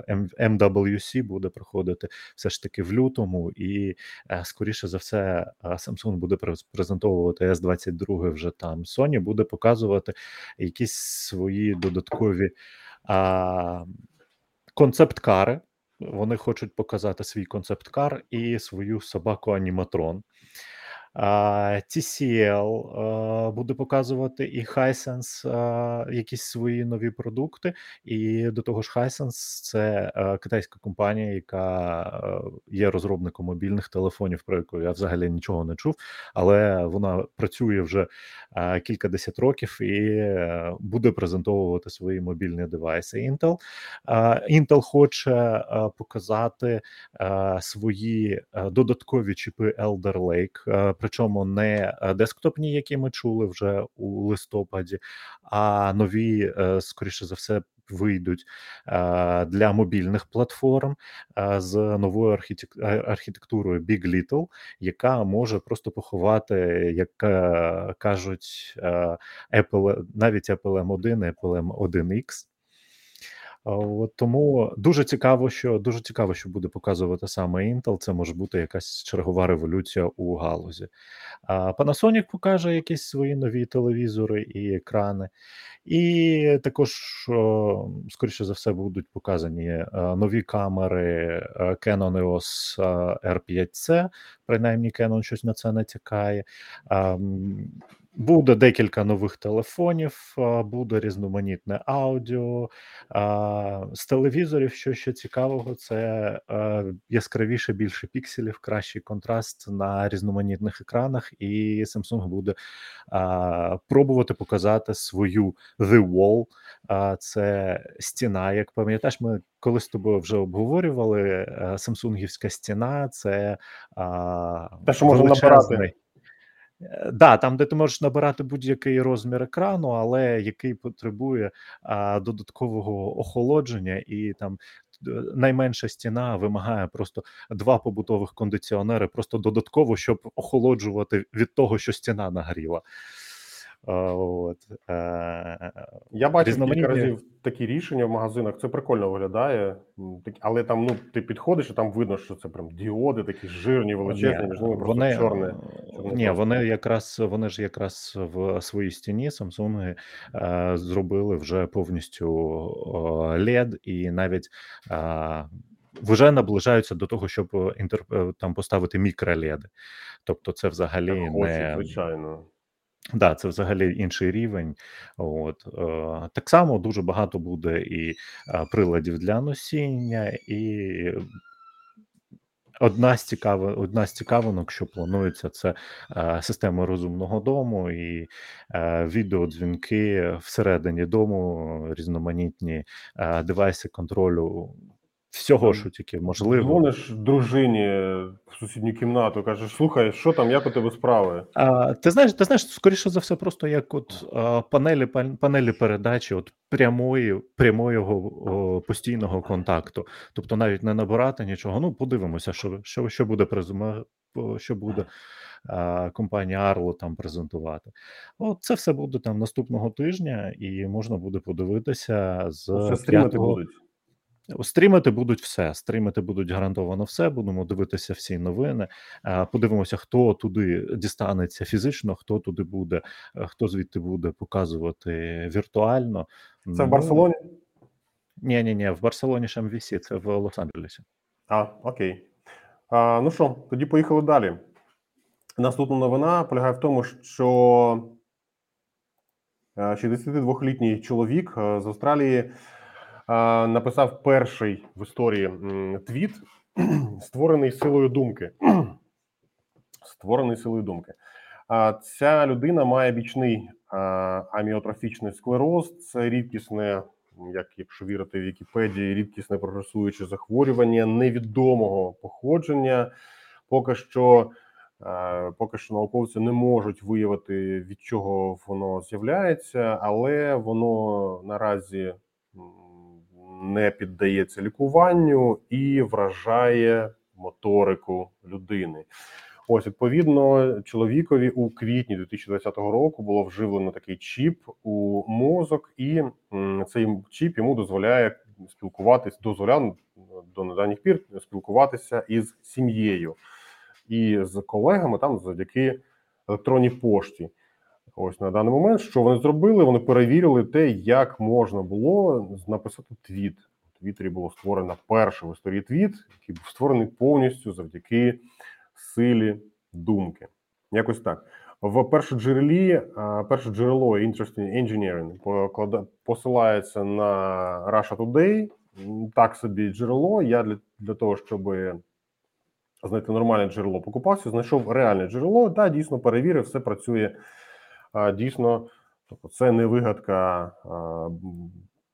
е, MWC буде проходити все ж таки в лютому, і е, скоріше за все, е, Samsung буде през- презентовувати S22 вже там. Sony буде показувати якісь свої додаткові а, концепт-кари. Вони хочуть показати свій концепт-кар і свою собаку аніматрон. А, TCL буде показувати і Hisense якісь свої нові продукти. І до того ж, Hisense – це китайська компанія, яка є розробником мобільних телефонів, про яку я взагалі нічого не чув, але вона працює вже а, кількадесят років і е, буде презентовувати свої мобільні девайси. Intel Intel хоче показати свої додаткові чіпи Elder Lake, причому не десктопні, які ми чули вже у листопаді, а нові, е, скоріше за все, вийдуть для мобільних платформ з новою архітектурою Big Little, яка може просто поховати, як е, кажуть, е, Apple, навіть Apple M1, Apple M1X. Тому дуже цікаво, що дуже цікаво, що буде показувати саме Intel. Це може бути якась чергова революція у галузі. А Panasonic покаже якісь свої нові телевізори і екрани, і також, скоріше за все, будуть показані нові камери Canon EOS е, R5C. Принаймні, Canon щось на це натякає. Буде декілька нових телефонів, буде різноманітне аудіо. З телевізорів, що ще цікавого, це е, яскравіше, більше пікселів, кращий контраст на різноманітних екранах, і Samsung буде пробувати показати свою The Wall. Це стіна. Як пам'ятаєш, ми колись з тобою вже обговорювали. е, Самсунгівська стіна це Те, що можна набирати. Е, Да, там, де ти можеш набирати будь-який розмір екрану, але який потребує а, додаткового охолодження, і там е, найменша стіна вимагає просто два побутових кондиціонери, просто додатково, щоб охолоджувати від того, що стіна нагріла. А, От. е, Я бачив кілька Різноманітні- разів такі рішення в магазинах. Це прикольно виглядає. Але там ну ти підходиш, і там видно, що це прям діоди, такі жирні, величезні, між ними просто вони, чорне. е, Ні, вони якраз вони ж якраз в своїй стіні Samsung е, зробили вже повністю LED і навіть е, вже наближаються до того, щоб інтер, е, там поставити мікро-LED. Тобто, це взагалі хочуть, не звичайно. Да, це взагалі інший рівень. От е, так само дуже багато буде і е, приладів для носіння, і одна з цікави, одна з цікавинок, що планується, це е, система розумного дому і відеодзвінки всередині дому, різноманітні девайси контролю. Всього, що тільки можливо. Дзвониш дружині в сусідню кімнату, кажеш, слухай, що там, як у тебе справи? А, ти знаєш, ти знаєш, скоріше за все, просто як от а, панелі, панелі передачі от прямої, прямого о, постійного контакту. Тобто навіть не набирати нічого. Ну, подивимося, що, що, що буде що буде а, компанія Arlo там презентувати. От це все буде там наступного тижня, і можна буде подивитися з Ще стрімити 5 будуть. Стрімити будуть все. Стрімити будуть гарантовано все. Будемо дивитися всі новини. Е, Подивимося, хто туди дістанеться фізично, хто туди буде, е, хто звідти буде показувати віртуально. Це в Барселоні? Ні, ні, ні, в Барселоні ж MVC, це в Лос-Анджелесі. А, окей. А, ну що, тоді поїхали далі. Наступна новина полягає в тому, що е, 62-літній чоловік е, з Австралії написав перший в історії твіт, *clears throat* створений силою думки. *clears throat* Створений силою думки. Ця людина має бічний аміотрофічний склероз. Це рідкісне, як якщо вірити в Вікіпедії, рідкісне прогресуюче захворювання невідомого походження. Поки що, поки що науковці не можуть виявити від чого воно з'являється, але воно наразі не піддається лікуванню і вражає моторику людини. Ось відповідно, чоловікові у квітні 2020 року було вживлено такий чіп у мозок, і цей чіп йому дозволяє спілкуватись, дозволяв до недавніх пір спілкуватися із сім'єю і з колегами там завдяки електронній пошті. Ось на даний момент, що вони зробили? Вони перевірили те, як можна було написати твіт. У Твіттері було створено перший в історії твіт, який був створений повністю завдяки силі думки. Якось так. В першоджерелі, перше джерело Interesting Engineering посилається на Russia Today. Так собі джерело. Я для, для того, щоб знайти нормальне джерело, покупався, знайшов реальне джерело. Та дійсно перевірив, все працює дійсно. Тобто, це не вигадка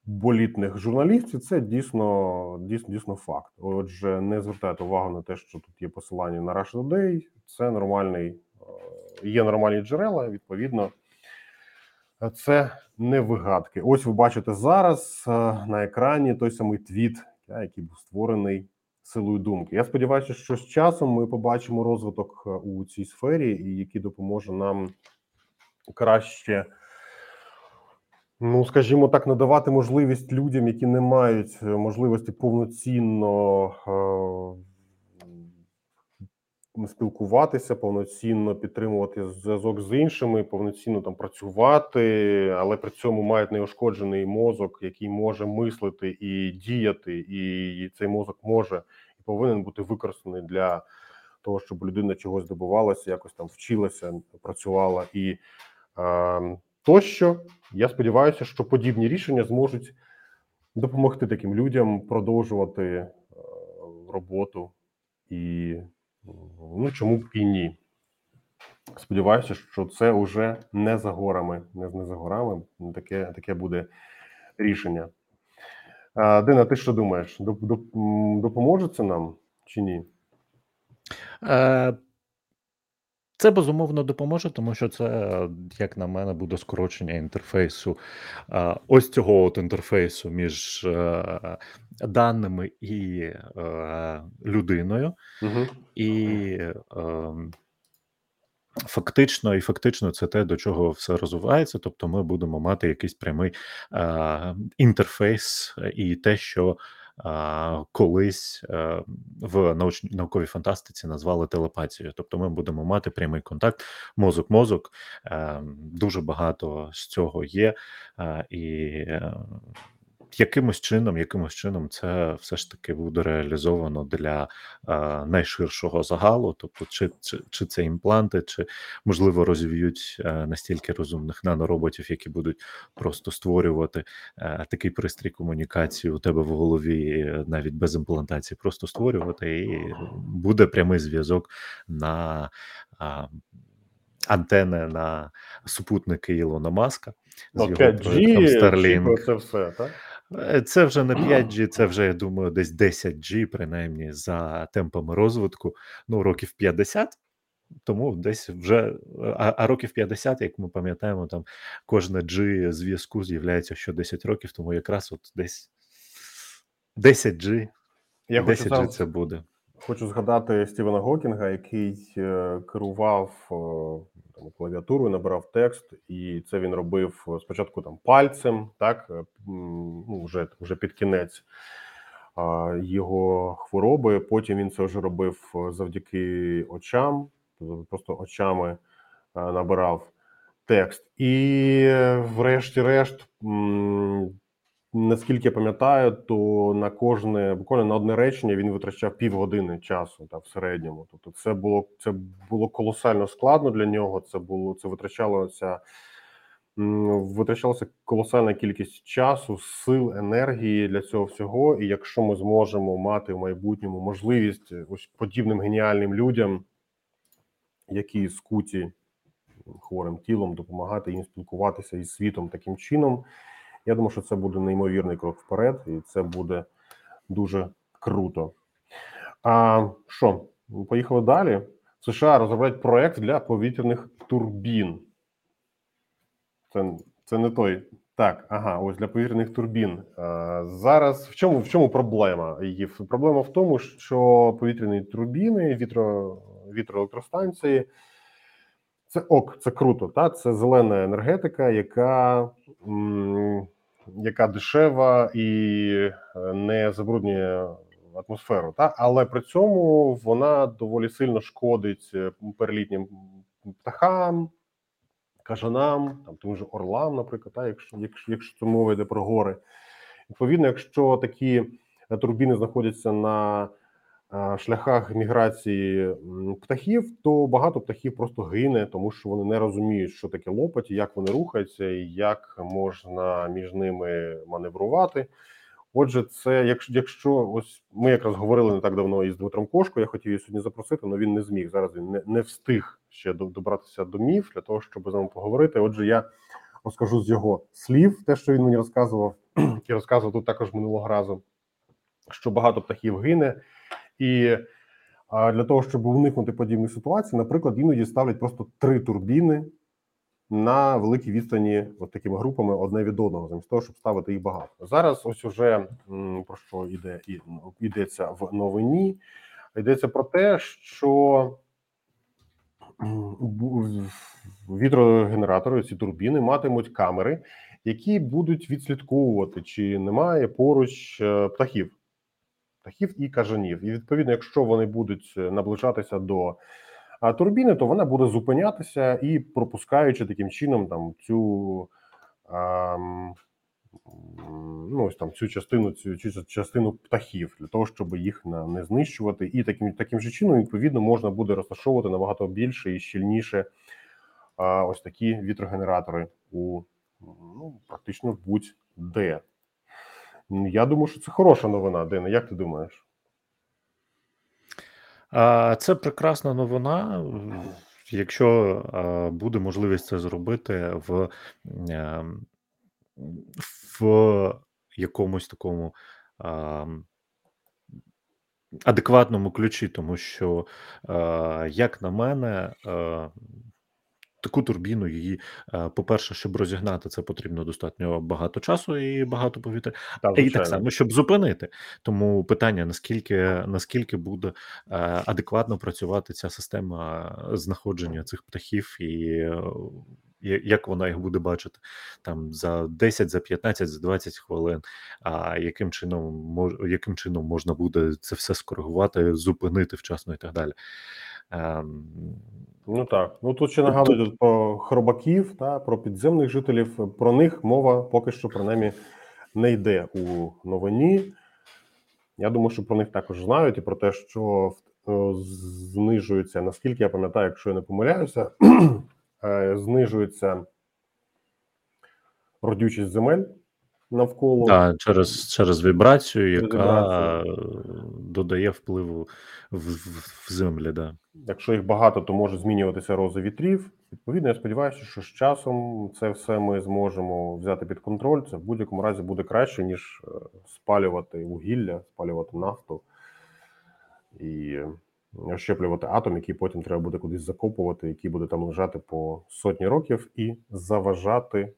болітних журналістів, це дійсно, дійсно, дійсно факт. Отже, не звертайте увагу на те, що тут є посилання на Russia Today. Це нормальний, е, є нормальні джерела. Відповідно, це не вигадки. Ось ви бачите зараз е, на екрані той самий твіт, який був створений силою думки. Я сподіваюся, що з часом ми побачимо розвиток е, у цій сфері, і який допоможе нам краще. Ну, скажімо так, надавати можливість людям, які не мають е, можливості повноцінно е, спілкуватися, повноцінно підтримувати зв'язок з іншими, повноцінно там працювати, але при цьому мають неушкоджений мозок, який може мислити і діяти, і цей мозок може і повинен бути використаний для того, щоб людина чогось добувалася, якось там вчилася, працювала і тощо. Я сподіваюся, що подібні рішення зможуть допомогти таким людям продовжувати е, роботу і ну чому б і ні. Сподіваюся, що це вже не за горами, не, не за горами. Таке, таке буде рішення. Дина, ти що думаєш? Доп, доп, допоможе це нам чи ні? Це безумовно допоможе, тому що це, е, як на мене, буде скорочення інтерфейсу. е, Ось цього от інтерфейсу між е, даними і людиною. Угу. І ем, фактично, і фактично це те, до чого все розвивається. Тобто, ми будемо мати якийсь прямий інтерфейс і те, що колись в науч... науковій фантастиці назвали телепатією. Тобто, ми будемо мати прямий контакт, мозок-мозок. Дуже багато з цього є, і якимось чином, якимось чином, це все ж таки буде реалізовано для е, найширшого загалу. Тобто, чи, чи чи, це імпланти, чи можливо розвіють е, настільки розумних нанороботів, які будуть просто створювати е, такий пристрій комунікації у тебе в голові, навіть без імплантації, просто створювати, і буде прямий зв'язок на. Антени на супутники Ілона Маска з ну, його 5G, Starlink. це все, так? Е, це вже не 5G, це вже, я думаю, десь 10G, принаймні, за темпами розвитку, ну, років 50. Тому десь вже а, а років 50, як ми пам'ятаємо, там кожне G зв'язку з'являється що 10 років, тому якраз от десь 10G, Я 10G хочу це буде. Хочу згадати Стівена Гокінга, який е, керував е, там клавіатурою, набирав текст, і це він робив спочатку там пальцем, так е, ну вже вже під кінець його хвороби. Потім він це вже робив завдяки очам, просто очами набирав текст, і, врешті-решт, наскільки я пам'ятаю, то на кожне буквально на одне речення він витрачав півгодини часу так, в середньому. Тобто, це було це було колосально складно для нього. Це було це витрачалося. Витрачалася колосальна кількість часу, сил, енергії для цього всього. І якщо ми зможемо мати в майбутньому можливість ось подібним геніальним людям, які скуті хворим тілом, допомагати їм спілкуватися із світом таким чином, я думаю, що це буде неймовірний крок вперед, і це буде дуже круто. А що, поїхали далі? США розробляють проект для повітряних турбін. Це це не той. Так, ага, ось для повітряних турбін. А, Зараз в чому в чому проблема? Її проблема в тому, що повітряні турбіни, вітро, вітроелектростанції це ок, це круто. Та це зелена енергетика, яка м, яка дешева і е, не забруднює атмосферу, та але при цьому вона доволі сильно шкодить е, перелітнім птахам, кажанам, там тому же орлам, наприклад, та якщо якщо, якщо це мова йде про гори. Відповідно, якщо такі турбіни знаходяться на шляхах міграції птахів, то багато птахів просто гине, тому що вони не розуміють, що таке лопаті, як вони рухаються, і як можна між ними маневрувати. Отже, це якщо якщо ось ми якраз говорили не так давно із Дмитром Кошко, я хотів її сьогодні запросити, але він не зміг. Зараз він не не встиг ще добратися до міф для того, щоб з нами поговорити. Отже, я розкажу з його слів, те, що він мені розказував, *clears throat* і розказував тут також минулого разу, що багато птахів гине. І для того, щоб уникнути подібних ситуацій, наприклад, іноді ставлять просто три турбіни на великій відстані, от такими групами одне від одного, замість того, щоб ставити їх багато. Зараз ось уже про що йде ну, йдеться в новині. Йдеться про те, що вітрогенератори, ці турбіни матимуть камери, які будуть відслідковувати, чи немає поруч е, птахів птахів і кажанів. І відповідно, якщо вони будуть е, наближатися до турбіни, то вона буде зупинятися і пропускаючи таким чином там цю. А, Ну, ось там цю частину, цю, цю частину птахів для того, щоб їх не знищувати, і таким таким же чином відповідно можна буде розташовувати набагато більше і щільніше а, ось такі вітрогенератори у ну практично будь-де. Я думаю, що це хороша новина. Дина, як ти думаєш? Це прекрасна новина. Якщо буде можливість це зробити в ем, в якомусь такому адекватному ключі, тому що, як на мене, таку турбіну її, е, по-перше, щоб розігнати, це потрібно достатньо багато часу і багато повітря, так, і так само, щоб зупинити. Тому питання: наскільки наскільки буде е, адекватно працювати ця система знаходження цих птахів і. як вона їх буде бачити там за 10, за 15, за 20 хвилин. А яким чином мож, яким чином можна буде це все скоригувати, зупинити вчасно і так далі. Ем, Ну так. Ну тут ще нагадують про хробаків та про підземних жителів. Про них мова поки що принаймні не йде у новині. Я думаю, що про них також знають і про те, що е, знижується, наскільки я пам'ятаю, якщо я не помиляюся, *clears throat* е, знижується родючість земель навколо. Да, через, через вібрацію, яка вібрацію. е, додає впливу в, в, в землі. Да. Якщо їх багато, то може змінюватися роза вітрів. Відповідно, я сподіваюся, що з часом це все ми зможемо взяти під контроль. Це в будь-якому разі буде краще, ніж е, спалювати вугілля, спалювати нафту і е, ощеплювати атом, який потім треба буде кудись закопувати, який буде там лежати по сотні років і заважати.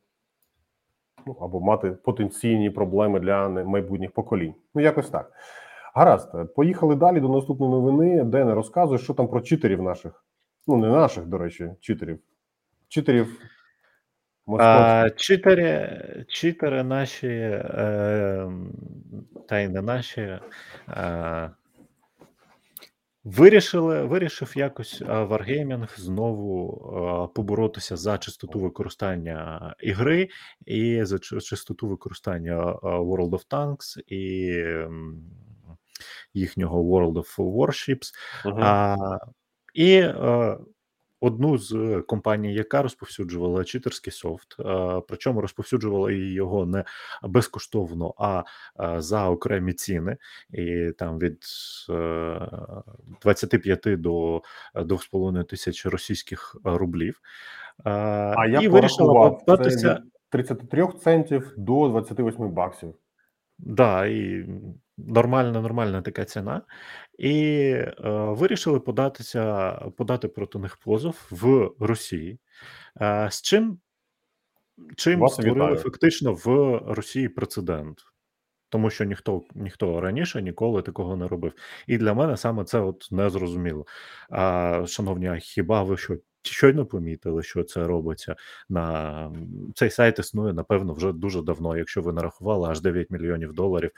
Ну, або мати потенційні проблеми для майбутніх поколінь. Ну, якось так. Гаразд, поїхали далі до наступної новини, де не розказує, що там про читерів наших. Ну, не наших, до речі, читерів. Читерів. А, читери, читери наші, е, та й не наші, е, вирішили, вирішив якось е, Wargaming знову е, поборотися за чистоту використання ігри і за чистоту використання е, World of Tanks і їхнього World of Warships. Мгм. А, і одну з компаній, яка розповсюджувала читерський софт, е, причому розповсюджувала його не безкоштовно, а е, за окремі ціни, і там від е, 25 до 2,5 тисяч російських рублів. Е, А я і вирішила порахував, це податися. 33 центів до 28 баксів. Да, і нормальна, нормальна така ціна. І е, вирішили податися, подати проти них позов в Росії. Е, з чим, чим Вас створили вітаю. фактично в Росії прецедент. Тому що ніхто ніхто раніше ніколи такого не робив. І для мене саме це от не зрозуміло. А, шановні, а хіба ви що щойно помітили, що це робиться на цей сайт існує, напевно, вже дуже давно. Якщо ви нарахували аж 9 мільйонів доларів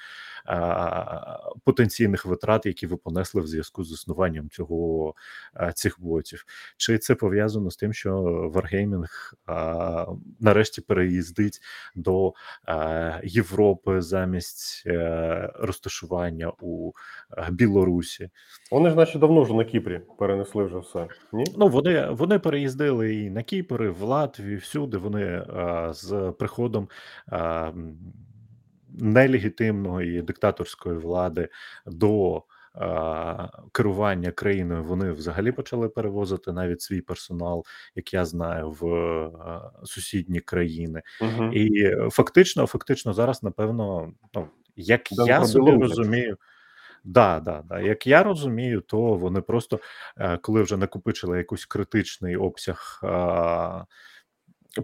а, потенційних витрат, які ви понесли в зв'язку з існуванням цього а, цих ботів. Чи це пов'язано з тим, що Wargaming а, нарешті переїздить до Європи замість е, розташування у е, Білорусі. Вони ж наче давно вже на Кіпрі перенесли вже все. Ні? Ну вони, вони переїздили і на Кіпр, і в Латвію, всюди. Вони е, з приходом м, нелегітимної диктаторської влади до. е, Керування країною вони взагалі почали перевозити навіть свій персонал, як я знаю, в е, сусідні країни. Угу. І фактично, фактично зараз, напевно, ну, як Да, я собі розумію, да, да, да, як я розумію, то вони просто, е, коли вже накопичили якийсь критичний обсяг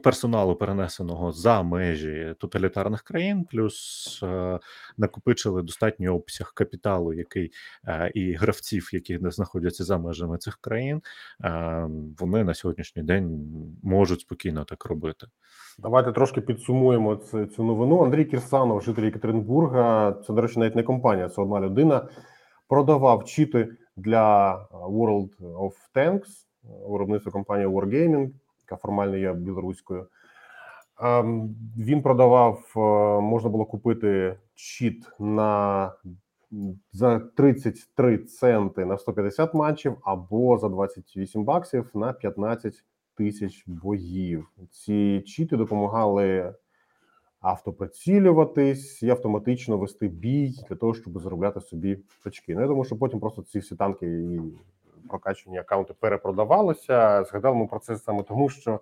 персоналу, перенесеного за межі тоталітарних країн, плюс е, накопичили достатній обсяг капіталу, який е, і гравців, які не знаходяться за межами цих країн, е, вони на сьогоднішній день можуть спокійно так робити. Давайте трошки підсумуємо цю, новину. Андрій Кірсанов, житель Екатеринбурга, це, до речі, навіть не компанія, це одна людина, продавав чіти для World of Tanks, виробництво компанії Wargaming, яка формально є білоруською. Ем, Він продавав, е, можна було купити чіт на за 33 центи на 150 матчів або за 28 баксів на 15 тисяч боїв. Ці чіти допомагали автоприцілюватись і автоматично вести бій для того, щоб заробляти собі очки. Ну, я думаю, що потім просто ці всі танки і прокачені аккаунти перепродавалися. Згадали ми про це саме тому, що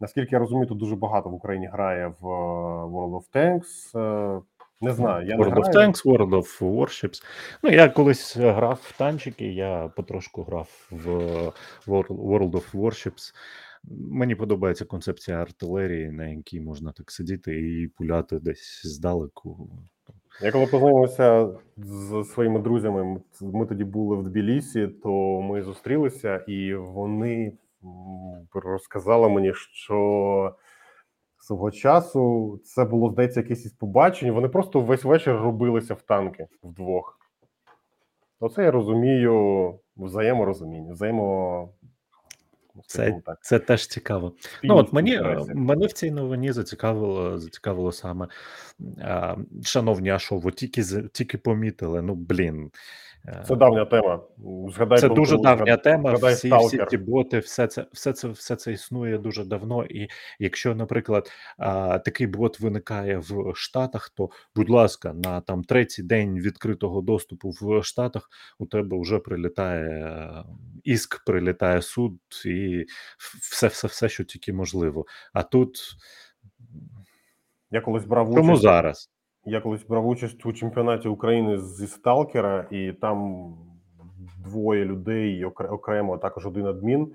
наскільки я розумію, тут дуже багато в Україні грає в е, World of Tanks. Е, Не знаю, я не World of граю. Tanks, World of Warships. Ну, я колись грав в танчики, я потрошку грав в World of Warships. Мені подобається концепція артилерії, на якій можна так сидіти і пуляти десь здалеку. Я коли познайомився з своїми друзями, ми тоді були в Тбілісі, то ми зустрілися, і вони м, розказала мені, що свого часу це було, здається, якесь із побачень. Вони просто весь вечір робилися в танки вдвох. Оце я розумію взаєморозуміння, взаємо. Скажімо так, Це теж цікаво. Ну, от мені, е, мене в цій новині зацікавило, зацікавило саме, а, шановні, а що, ви тільки, тільки помітили, ну, блін. Е, Це давня тема. Згадай Це про дуже ту- давня тема. згадай Всі, всі ті боти, все це, все це, все це існує дуже давно. І якщо, наприклад, а, такий бот виникає в Штатах, то, будь ласка, на там третій день відкритого доступу в Штатах у тебе вже прилітає е, іск, прилітає суд і все, все, все, що тільки можливо. А тут Я колись брав чому зараз? Я колись брав участь у чемпіонаті України зі Сталкера, і там двоє людей окремо, а також один адмін.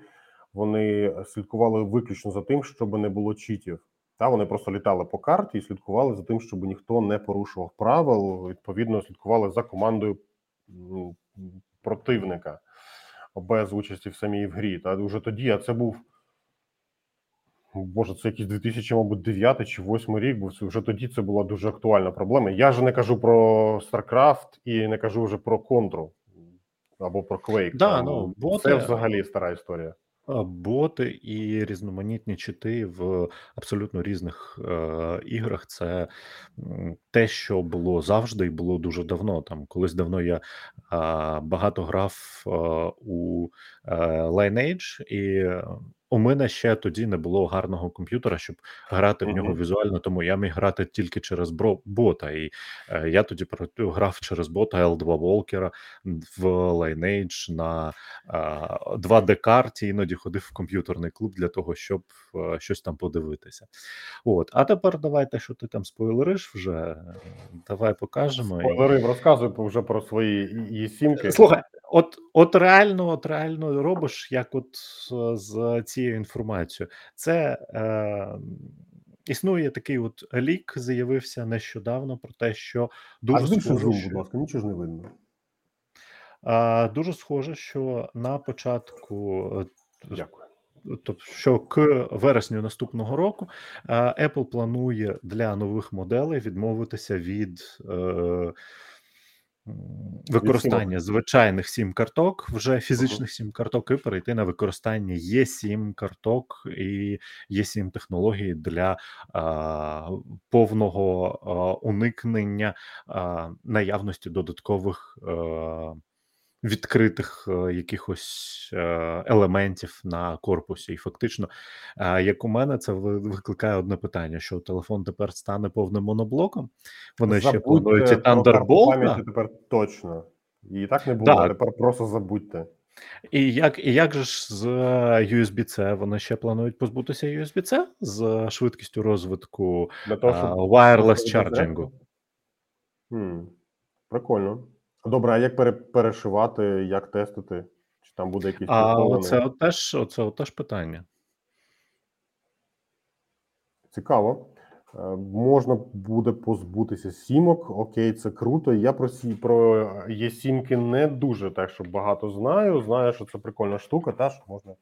Вони слідкували виключно за тим, щоб не було читів. Та вони просто літали по карті і слідкували за тим, щоб ніхто не порушував правил. Відповідно, слідкували за командою противника без участі в самій в грі. Та вже тоді, а це був Боже, це якийсь 2000, мабуть, 9 чи 8 рік, бо це вже тоді це була дуже актуальна проблема. Я ж не кажу про StarCraft і не кажу вже про Контру або про Quake. Да, ну, це взагалі стара історія. Боти і різноманітні чити в абсолютно різних е, іграх це те, що було завжди і було дуже давно. Там колись давно я а, багато грав а, у е, Lineage, і е, у мене ще тоді не було гарного комп'ютера, щоб грати в нього візуально, тому я міг грати тільки через бро- бота. І е, я тоді грав через бота L2 Walker в Lineage на а, 2D-карті, іноді ходив в комп'ютерний клуб для того, щоб е, щось там подивитися. От, а тепер давайте, що ти там спойлериш вже. Давай покажемо. і- Спойлери розказуй вже про свої і сімки. Слухай, от, от реально, от реально робиш, як от е, з цією інформацією. Це е, існує такий от лік, з'явився нещодавно про те, що дуже збільши схоже, зум, що- будь ласка, нічого ж не видно. А, дуже схоже, що на початку, е, Дякую. тобто, що к вересню наступного року а, Apple планує для нових моделей відмовитися від е, використання звичайних сім карток, вже фізичних сім карток, і перейти на використання є сім карток і Є7 технології для а, повного а, уникнення а, наявності додаткових. е, Відкритих е, якихось е, елементів на корпусі, і фактично, е, як у мене, це викликає одне питання: що телефон тепер стане повним моноблоком. Вони ще планують і Thunderbolt, тепер точно. І так не було, Так. тепер просто забудьте. і як, і як же ж з USB-C? Вони ще планують позбутися USB-C з швидкістю розвитку Для того, щоб wireless charging. Прикольно. Добре, а як пере- перешивати, як тестити? Чи там буде якийсь А прихований? це от теж, оце от теж питання. Цікаво. Е, Можна буде позбутися сімок. Окей, це круто. Я про сі про є сімки не дуже так, що багато знаю. Знаю, що це прикольна штука, та що можна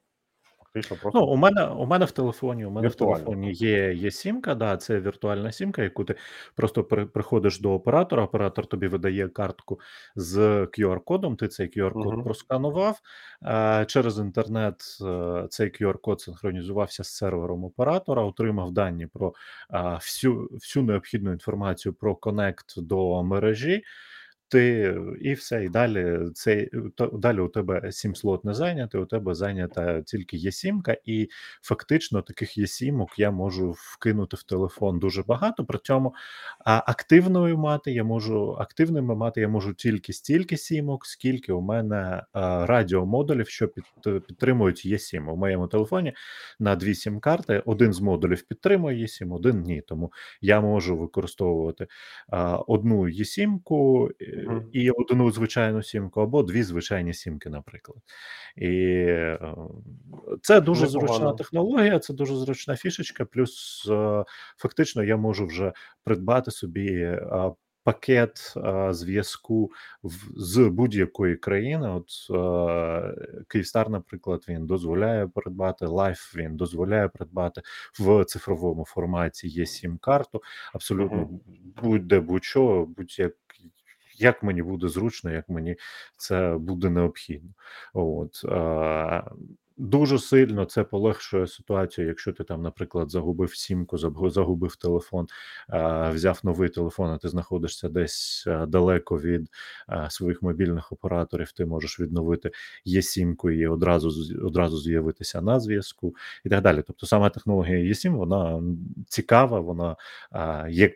фактично просто Ну, у мене у мене в телефоні. У мене Віртуально. в телефоні є, є-сімка. Да, це віртуальна сімка, яку ти просто при, приходиш до оператора. Оператор тобі видає картку з QR-кодом. Ти цей QR-код Мгм. просканував. Е, через інтернет е, цей QR-код синхронізувався з сервером оператора, отримав дані про е, всю, всю необхідну інформацію про коннект до мережі. Ти і все, і далі цей то далі у тебе сім слот не зайняти, у тебе зайнята тільки є сімка, і фактично таких є сімок я можу вкинути в телефон дуже багато. При цьому активною мати я можу активними мати я можу тільки стільки сімок, скільки у мене радіомодулів, що під, підтримують є 7 У моєму телефоні на дві сім-карти. Один з модулів підтримує є 7 один ні. Тому я можу використовувати одну є-сімку І одну звичайну сімку, або дві звичайні сімки, наприклад. І е, це дуже зручна Непогано. технологія, це дуже зручна фішечка. Плюс е, фактично я можу вже придбати собі е, пакет зв'язку в- з будь-якої країни. От е, Київстар, наприклад, він дозволяє придбати Лайф, він дозволяє придбати в цифровому форматі є сім-карту. Абсолютно будь-де будь-що, будь-як. Як мені буде зручно, як мені це буде необхідно. От е, дуже сильно це полегшує ситуацію, якщо ти там, наприклад, загубив сімку, загубив телефон, е, взяв новий телефон, а ти знаходишся десь е, далеко від е, своїх мобільних операторів, ти можеш відновити є-сімку і одразу одразу з'явитися на зв'язку і так далі. Тобто саме технологія є-сім, вона цікава, вона е, як.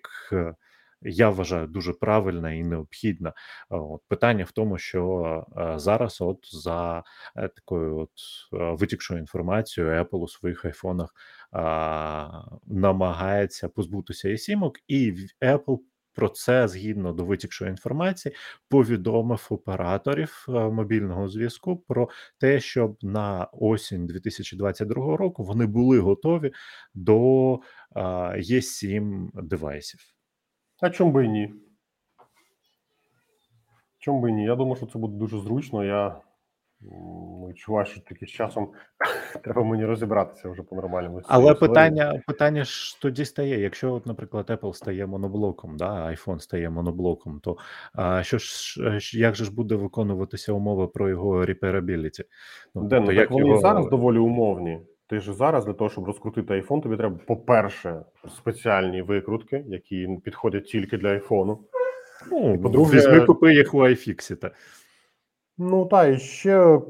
Е, Я вважаю дуже правильна і необхідна. От питання в тому, що е, зараз, от за е, такою от е, витікшою інформацією, Apple у своїх айфонах а, намагається позбутися і сімок, і Apple про це згідно до витікшої інформації повідомив операторів е, мобільного зв'язку про те, щоб на осінь 2022 року вони були готові до е 7 девайсів. А чому би і ні? Чому би і ні? Я думаю, що це буде дуже зручно. Я відчуваю, що таки з часом *laughs* треба мені розібратися вже по-нормальному. Але питання, питання ж тоді стає: якщо, от, наприклад, Apple стає моноблоком, да, iPhone стає моноблоком, то а, що ж е, як же ж буде виконуватися умова про його repairability? Ну, Де, ну, тобто, так вони його- зараз доволі умовні. Ти ж зараз для того, щоб розкрутити iPhone, тобі треба, по-перше, спеціальні викрутки, які підходять тільки для iPhone. ну, по-друге- візьми, купи їх у iFixit. Ну та і ще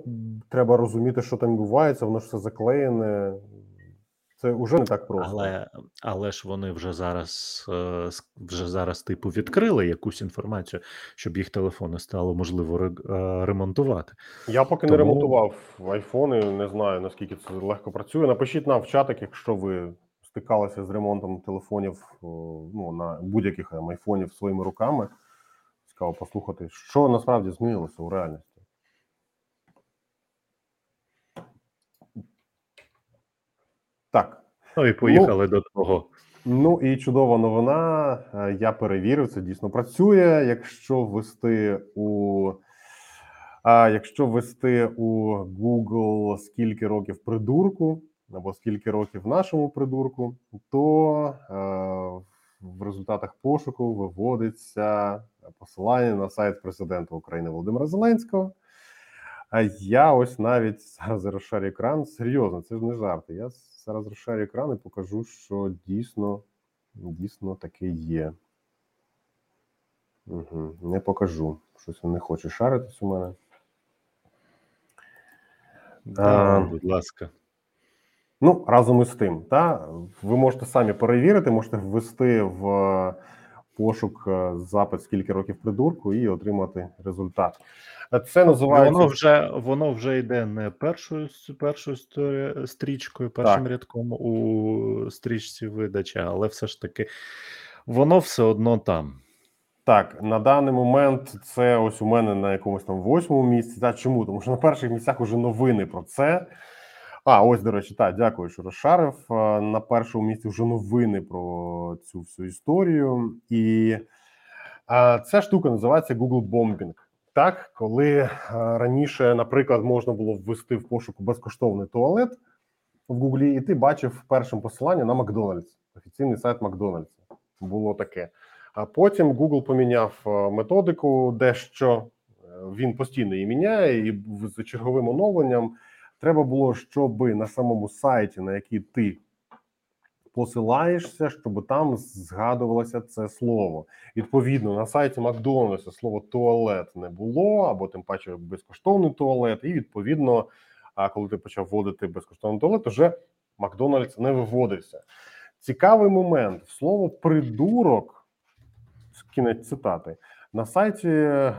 треба розуміти, що там відбувається, воно ж все заклеєне. Це вже не так просто. Але, але ж вони вже зараз е, вже зараз типу відкрили якусь інформацію, щоб їх телефони стало можливо е, ремонтувати. Я поки не ремонтував айфони, не знаю наскільки це легко працює. Напишіть нам в чатик, якщо ви стикалися з ремонтом телефонів ну, на будь-яких айфонів своїми руками. Цікаво послухати, що насправді змінилося у реальності. Так, Ну і поїхали до того. Ну і чудова новина. Е, Я перевірив, це дійсно працює. Якщо ввести у а, якщо ввести у Google скільки років придурку, або скільки років нашому придурку, то е, в результатах пошуку виводиться посилання на сайт президента України Володимира Зеленського. А я ось навіть зараз розшарю екран. Серйозно, це ж не жарти. Я зараз розшарю екран і покажу, що дійсно, дійсно таке є. Угу, не покажу. Щось він не хоче шаритись у мене. Да, А. будь ласка. Ну, разом із тим, та ви можете самі перевірити, можете ввести в пошук е, запит скільки років придурку і отримати результат. Е, Це називається Воно вже воно вже йде не першою першою стрічкою, першим рядком у стрічці видачі, але все ж таки воно все одно там. Так, на даний момент це ось у мене на якомусь там восьмому місці. Та чому? Тому що на перших місцях уже новини про це. А, ось, до речі, так, дякую, що розшарив. Е, На першому місці вже новини про цю всю історію. І е, ця штука називається Google Bombing. Так, коли е, раніше, наприклад, можна було ввести в пошуку безкоштовний туалет в Гуглі, і ти бачив першим посилання на Макдональдс, офіційний сайт Макдональдса. Було таке. А потім Google поміняв методику, дещо він постійно її міняє, і з черговим оновленням треба було, щоб на самому сайті, на який ти посилаєшся, щоб там згадувалося це слово. Відповідно, на сайті Макдональдса слово туалет не було, або тим паче безкоштовний туалет. І відповідно, коли ти почав вводити безкоштовний туалет, вже Макдональдс не виводився. Цікавий момент: слово придурок, кінець цитати. На сайті е,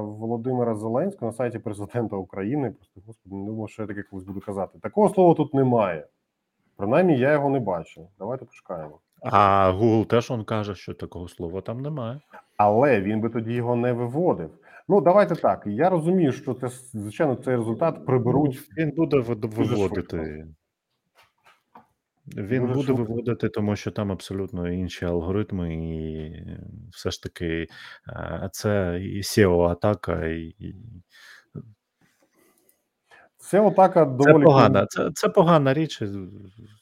Володимира Зеленського, на сайті президента України, просто господи, не думав, що я таке колись буду казати. Такого слова тут немає. Принаймні, я його не бачу. Давайте пошукаємо. А Google теж он каже, що такого слова там немає. Але він би тоді його не виводив. Ну, давайте так. Я розумію, що це звичайно цей результат приберуть. Ну, Він буде виводити. Він Дуже буде швидко. виводити, тому що там абсолютно інші алгоритми, і все ж таки е, це і SEO-атака, і, і Це отака це доволі погана, це, це погана річ.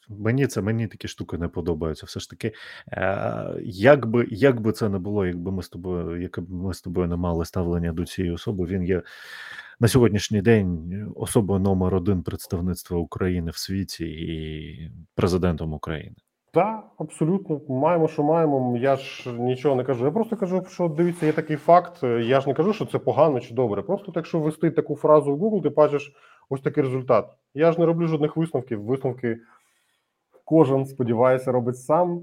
Мені це мені такі штуки не подобаються. Все ж таки, е, як би, як би це не було, якби ми з тобою, якби ми з тобою не мали ставлення до цієї особи, він є на сьогоднішній день особою номер один представництва України в світі і президентом України. Так, абсолютно. Маємо, що маємо. Я ж нічого не кажу. Я просто кажу, що дивіться, є такий факт. Я ж не кажу, що це погано чи добре. Просто так, якщо ввести таку фразу в Google, ти бачиш ось такий результат. Я ж не роблю жодних висновків. Висновки кожен, сподіваюся, робить сам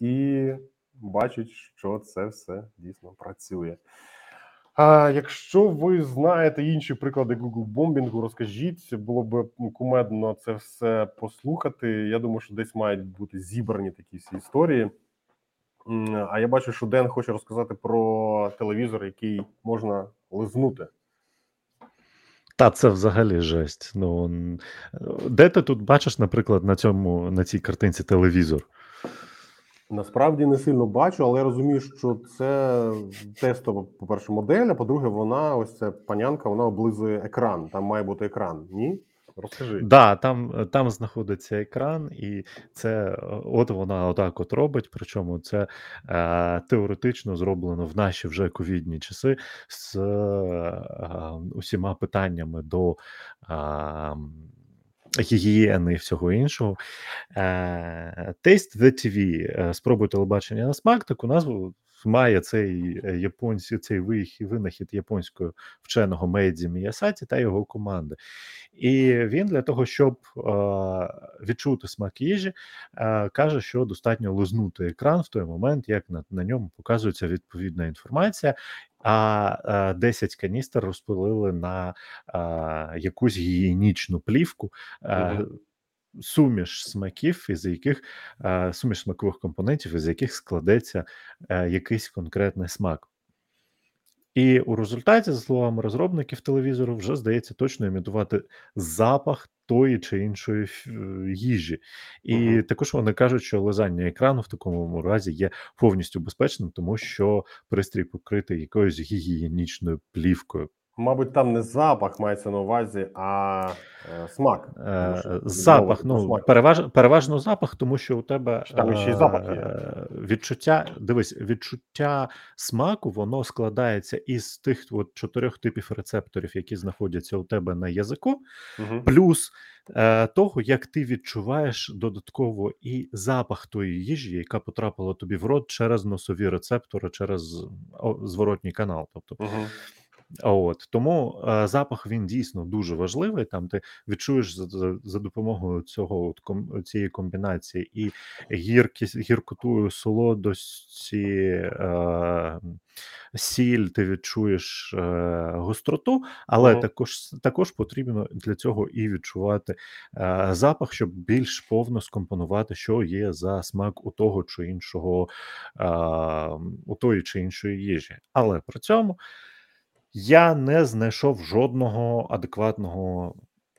і бачить, що це все дійсно працює. А якщо ви знаєте інші приклади Google бомбінгу, розкажіть, було б кумедно це все послухати. Я думаю, що десь мають бути зібрані такі всі історії. А я бачу, що Ден хоче розказати про телевізор, який можна лизнути. Та це взагалі жесть. Ну де ти тут бачиш, наприклад, на цьому на цій картинці телевізор? Насправді не сильно бачу, але я розумію, що це тестова, по-перше, модель, а по-друге, вона ось ця панянка, вона облизує екран. Там має бути екран. Ні? Розкажи. Да, там, там знаходиться екран, і це от вона отак от робить. Причому це е, теоретично зроблено в наші вже ковідні часи з е, усіма питаннями до. Е, Гігієни і всього іншого. Е, Taste the TV, е, спробуй телебачення на смак, таку назву має цей е, японський цей винахід японського вченого Мейдзі Міясаті та його команди. І він для того, щоб відчути смак їжі, каже, що достатньо лизнути екран в той момент, як на, на ньому показується відповідна інформація. А е, 10 каністр розпилили на якусь гігієнічну плівку. Мгм. Суміш смаків, із яких суміш смакових компонентів, із яких складеться е, якийсь конкретний смак. І у результаті, за словами розробників телевізору, вже здається точно імітувати запах тої чи іншої е, їжі. І Мгм. також вони кажуть, що лизання екрану в такому разі є повністю безпечним, тому що пристрій покритий якоюсь гігієнічною плівкою. Мабуть, там не запах мається на увазі, а е, смак. Тому що Е, Запах, ну смак. переваж, переважно запах, тому що у тебе там ще й запах є? е, відчуття. Дивись, відчуття смаку воно складається із тих от чотирьох типів рецепторів, які знаходяться у тебе на язику, Мгм. плюс е, того, як ти відчуваєш додатково і запах тої їжі, яка потрапила тобі в рот через носові рецептори, через зворотній канал. Тобто Мгм. От тому е, запах він дійсно дуже важливий. Там ти відчуєш за, за, за допомогою цього от ком, цієї комбінації і гіркість, гіркоту, солодості, е, сіль, ти відчуєш е, гостроту, але Мгм. також також потрібно для цього і відчувати е, запах, щоб більш повно скомпонувати, що є за смак у того чи іншого, е, у тої чи іншої їжі. Але при цьому. Я не знайшов жодного адекватного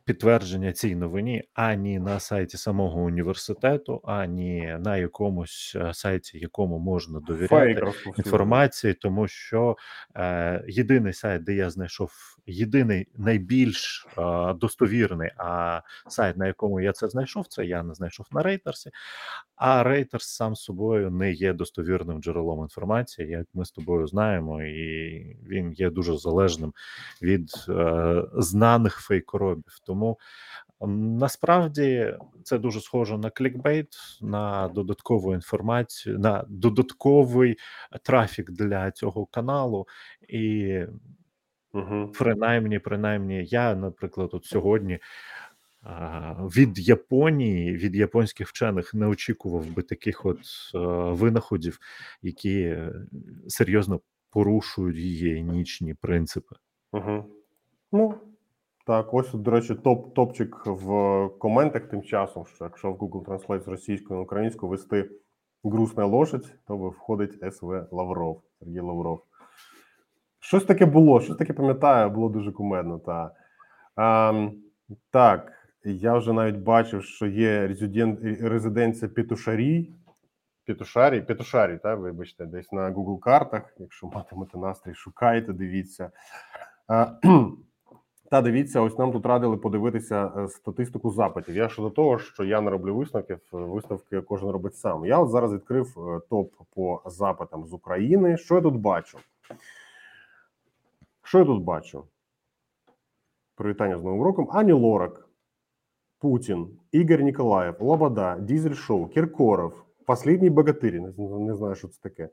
підтвердження цій новині ані на сайті самого університету, ані на якомусь е, сайті, якому можна довіряти інформації, тому що е, єдиний сайт, де я знайшов єдиний найбільш е, достовірний, а сайт, на якому я це знайшов, це я не знайшов на Рейтерсі. А Reuters сам собою не є достовірним джерелом інформації, як ми з тобою знаємо, і він є дуже залежним від е, знаних фейкоробів. Тому м, насправді це дуже схоже на клікбейт, на додаткову інформацію, на додатковий трафік для цього каналу. І Мгм. принаймні, принаймні, я, наприклад, от сьогодні від Японії, від японських вчених не очікував би таких от е, винаходів, які серйозно порушують гігієнічні принципи. Мгм. Ну, так, ось, до речі, топ, топчик в коментах тим часом, що якщо в Google Translate з російської на українську вести грустна лошадь, то входить СВ Лавров, Сергій Лавров. Щось таке було, щось таке пам'ятаю, було дуже кумедно. Та. Ем, так, Я вже навіть бачив, що є резиден... резиденція Петушарій. Петушарі, Петушарі, та, вибачте, десь на Google картах. Якщо матимете настрій, шукайте, дивіться. А, Та дивіться, ось нам тут радили подивитися е, статистику запитів. Я щодо того, що я не роблю висновків, виставки кожен робить сам. Я от зараз відкрив е, топ по запитам з України. Що я тут бачу? Що я тут бачу? Привітання з Новим роком. Ані Лорак, Путін, Ігор Ніколаєв, Лобода, Дізель Шоу, Кіркоров, Последній богатирь, не, не знаю, що це таке.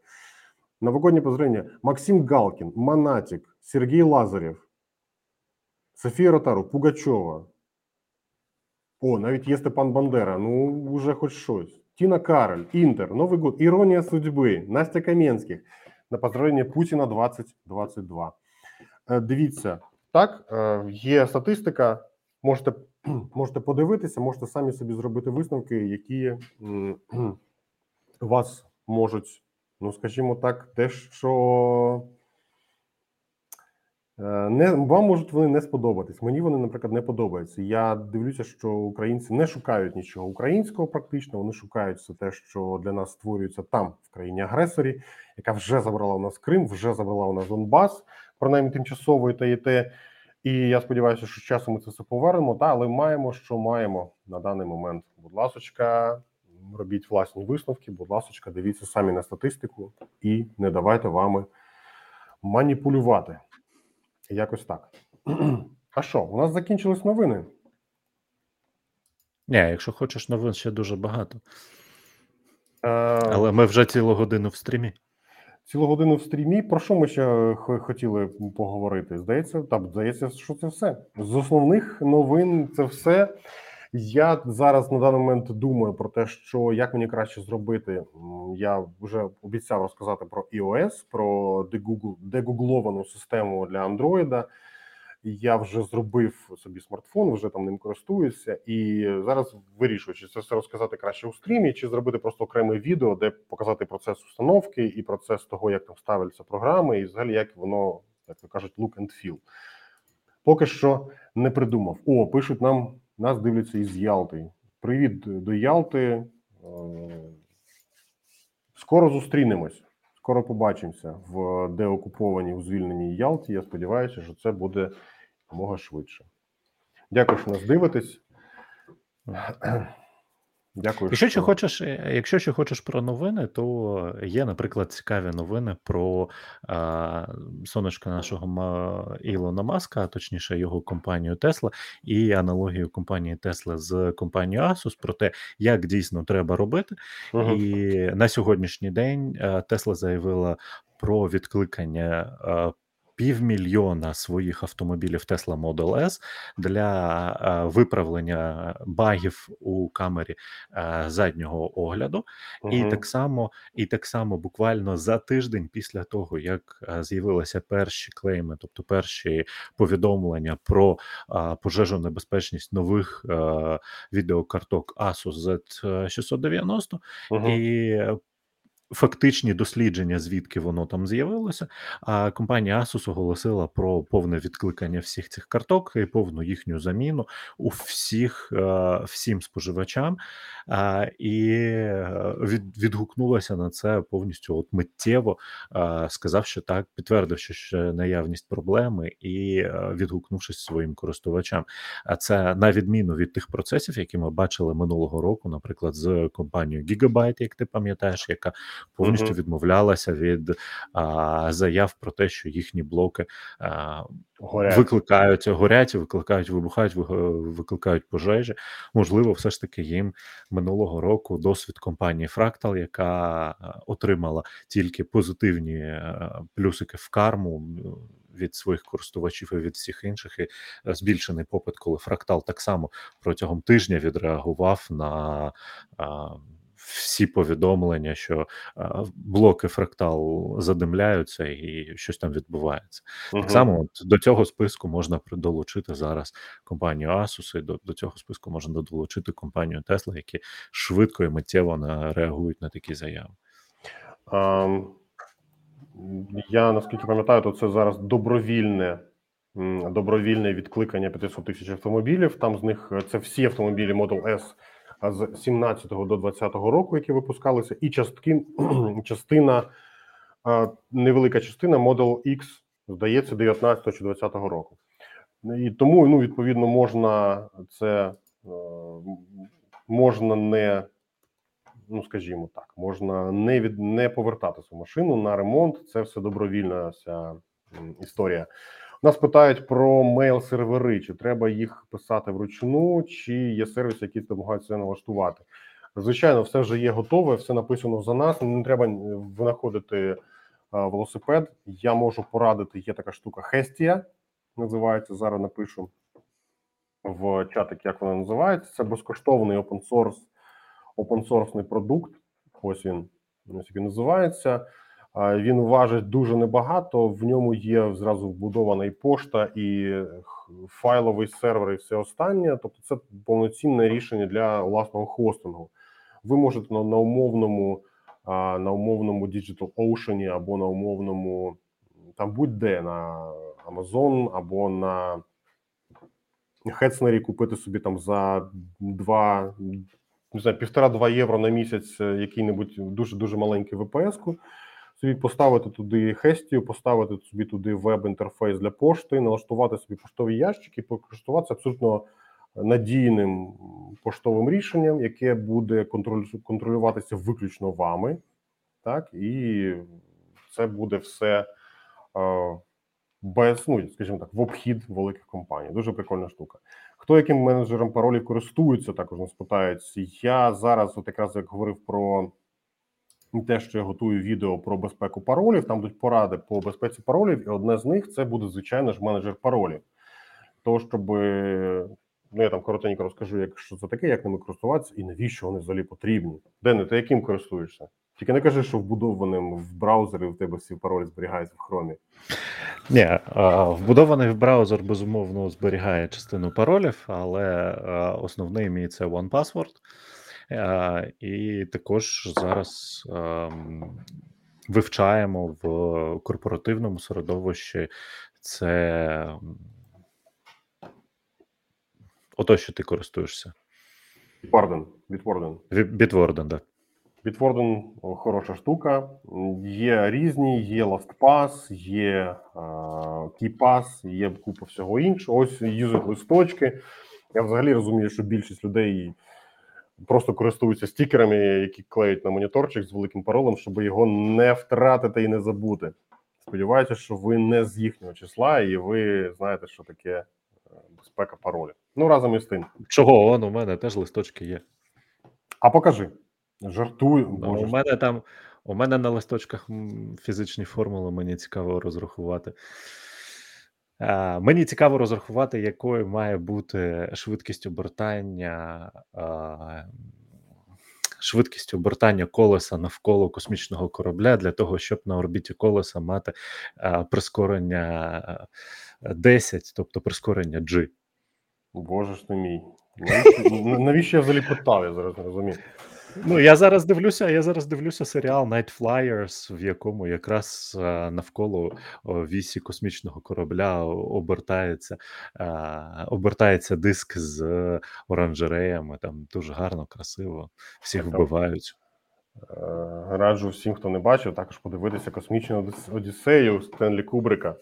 Новогоднє поздравлення. Максим Галкін, Монатік, Сергій Лазарєв, Софія Ротару, Пугачова. О, навіть є Степан Бандера. Ну, вже хоч щось. Тіна Кароль, Інтер, Новий год, Іронія судьби, Настя Кам'янських. На поздравлення Путіна 2022. Е, Дивіться, так, е, є статистика. Можете, *clears throat* можете подивитися, можете самі собі зробити висновки, які *clears throat* вас можуть, ну скажімо так, те, що не вам можуть вони не сподобатись. Мені вони, наприклад, не подобаються. Я дивлюся, що українці не шукають нічого українського, практично вони шукають все те, що для нас створюється там, в країні агресорі, яка вже забрала у нас Крим, вже забрала у нас Донбас, принаймні тимчасово і те, і те. І я сподіваюся, що з часом ми це все повернемо. Та але маємо, що маємо на даний момент. Будь ласочка, робіть власні висновки. Будь ласочка, дивіться самі на статистику і не давайте вами маніпулювати. Якось так. *clears throat* А що, у нас закінчились новини? Ні, якщо хочеш новин, ще дуже багато. Е, Але ми вже цілу годину в стрімі. Цілу годину в стрімі. Про що ми ще хотіли поговорити? Здається, так, здається, що це все. З основних новин це все. Я зараз на даний момент думаю про те, що як мені краще зробити. Я вже обіцяв розказати про iOS, про дегугл- дегугловану систему для Android. Я вже зробив собі смартфон, вже там ним користуюся, і зараз вирішую, чи це все розказати краще у стрімі, чи зробити просто окреме відео, де показати процес установки і процес того, як там ставляться програми, і взагалі як воно, як то кажуть, look and feel. Поки що не придумав. О, пишуть нам, нас дивляться із Ялти. Привіт до Ялти. Е, Скоро зустрінемось. Скоро побачимося в деокупованій у звільненій Ялті. Я сподіваюся, що це буде якомога швидше. Дякую, що нас дивитесь. Дякую. Якщо ще хочеш, е, якщо ще хочеш про новини, то є, наприклад, цікаві новини про а, сонечка нашого Ма- Ілона Маска, а точніше його компанію Tesla, і аналогію компанії Tesla з компанією Asus про те, як дійсно треба робити. Мгм. І на сьогоднішній день е, Tesla заявила про відкликання е, півмільйона своїх автомобілів Tesla Model S для виправлення багів у камері заднього огляду. І так само, і так само буквально за тиждень після того, як з'явилися перші клейми, тобто перші повідомлення про пожежу небезпечність нових відеокарток Asus Z690, Мгм. і е, фактичні дослідження, звідки воно там з'явилося. А компанія Asus оголосила про повне відкликання всіх цих карток і повну їхню заміну у всіх е, всім споживачам. І е, відгукнулася на це повністю от миттєво, е, сказав, що так, підтвердивши що наявність проблеми і відгукнувшись своїм користувачам. А це на відміну від тих процесів, які ми бачили минулого року, наприклад, з компанією Gigabyte, як ти пам'ятаєш, яка повністю Мгм. відмовлялася від а, заяв про те, що їхні блоки а, Горять. викликають горять, викликають, вибухають, викликають пожежі. Можливо, все ж таки їм минулого року досвід компанії Fractal, яка отримала тільки позитивні плюсики в карму. Від своїх користувачів і від всіх інших, і збільшений попит, коли Fractal так само протягом тижня відреагував на а, всі повідомлення, що блоки Fractal задимляються і щось там відбувається. Мгм. Так само от до цього списку можна долучити зараз компанію Asus, і до, до цього списку можна долучити компанію Tesla, які швидко і миттєво на, реагують на такі заяви. Ам, Я наскільки пам'ятаю, то це зараз добровільне добровільне відкликання 500 тисяч автомобілів. Там з них е, це всі автомобілі Model S з 17 до 20 року, які випускалися, і частки, *clears throat* частина, невелика частина Model X, здається, 19 чи 20 року. І тому, ну, відповідно, можна це е, можна не, ну скажімо так, можна не від не повертати цю машину на ремонт. Це все добровільна вся історія. Нас питають про мейл-сервери, чи треба їх писати вручну, чи є сервіси, які допомагають це налаштувати. Звичайно, все вже є готове, все написано за нас. Не треба е, винаходити велосипед. Я можу порадити. Є така штука Хестія, називається. Зараз напишу в чатик, як вона називається. Це безкоштовний open source, open source продукт. Ось він ось він називається. Він важить дуже небагато. В ньому є зразу вбудована і пошта, і файловий сервер, і все останнє. Тобто, це повноцінне рішення для власного хостингу. Ви можете на, на умовному на умовному Digital Ocean або на умовному там будь-де на Amazon або на Хецнері купити собі там за два не знаю, півтора-два євро на місяць е, який-небудь дуже дуже маленький VPS-ку, собі поставити туди Хестію, поставити собі туди веб-інтерфейс для пошти, налаштувати собі поштові ящики, покористуватися абсолютно надійним поштовим рішенням, яке буде контролюватися виключно вами. Так, і це буде все е, без, ну скажімо так, в обхід великих компаній. Дуже прикольна штука. Хто яким менеджером паролів користується, також нас питають. Я зараз, от якраз як говорив про те, що я готую відео про безпеку паролів. Там будуть поради по безпеці паролів, і одне з них це буде звичайно ж менеджер паролів. Того, щоб ну я там коротенько розкажу, як що це таке, як ними користуватися і навіщо вони взагалі потрібні. Дене, ти яким користуєшся? Тільки не кажи, що вбудованим в браузері у тебе всі паролі зберігаються в хромі. Ні, а, вбудований в браузер безумовно зберігає частину паролів, але а, основний мій це OnePassword. А, І також зараз вивчаємо в корпоративному середовищі це ото, що ти користуєшся. Bitwarden, Bitwarden. Bitwarden, да. Bitwarden – хороша штука. Є різні, є LastPass, є а, KeyPass, є купа всього іншого. Ось юзать листочки. Я взагалі розумію, що більшість людей просто користуються стікерами, які клеють на моніторчик з великим паролем, щоб його не втратити і не забути. Сподіваюся, що ви не з їхнього числа, і ви знаєте, що таке е, безпека паролів. Ну разом із тим. Чого он у мене теж листочки є. А покажи. Жартую. Боже, у мене там, у мене на листочках фізичні формули, мені цікаво розрахувати. Мені цікаво розрахувати, якою має бути швидкість обертання, швидкість обертання колеса навколо космічного корабля для того, щоб на орбіті колеса мати прискорення 10, тобто прискорення G. Боже ж ти мій. Навіщо я взагалі питав? Я зараз не розумію. Ну, я зараз дивлюся, я зараз дивлюся серіал Night Flyers, в якому якраз навколо вісі космічного корабля обертається, обертається диск з е, оранжереями. Там дуже гарно, красиво, всіх вбивають. Е, Раджу всім, хто не бачив, також подивитися космічну Одіссею Стенлі Кубрика.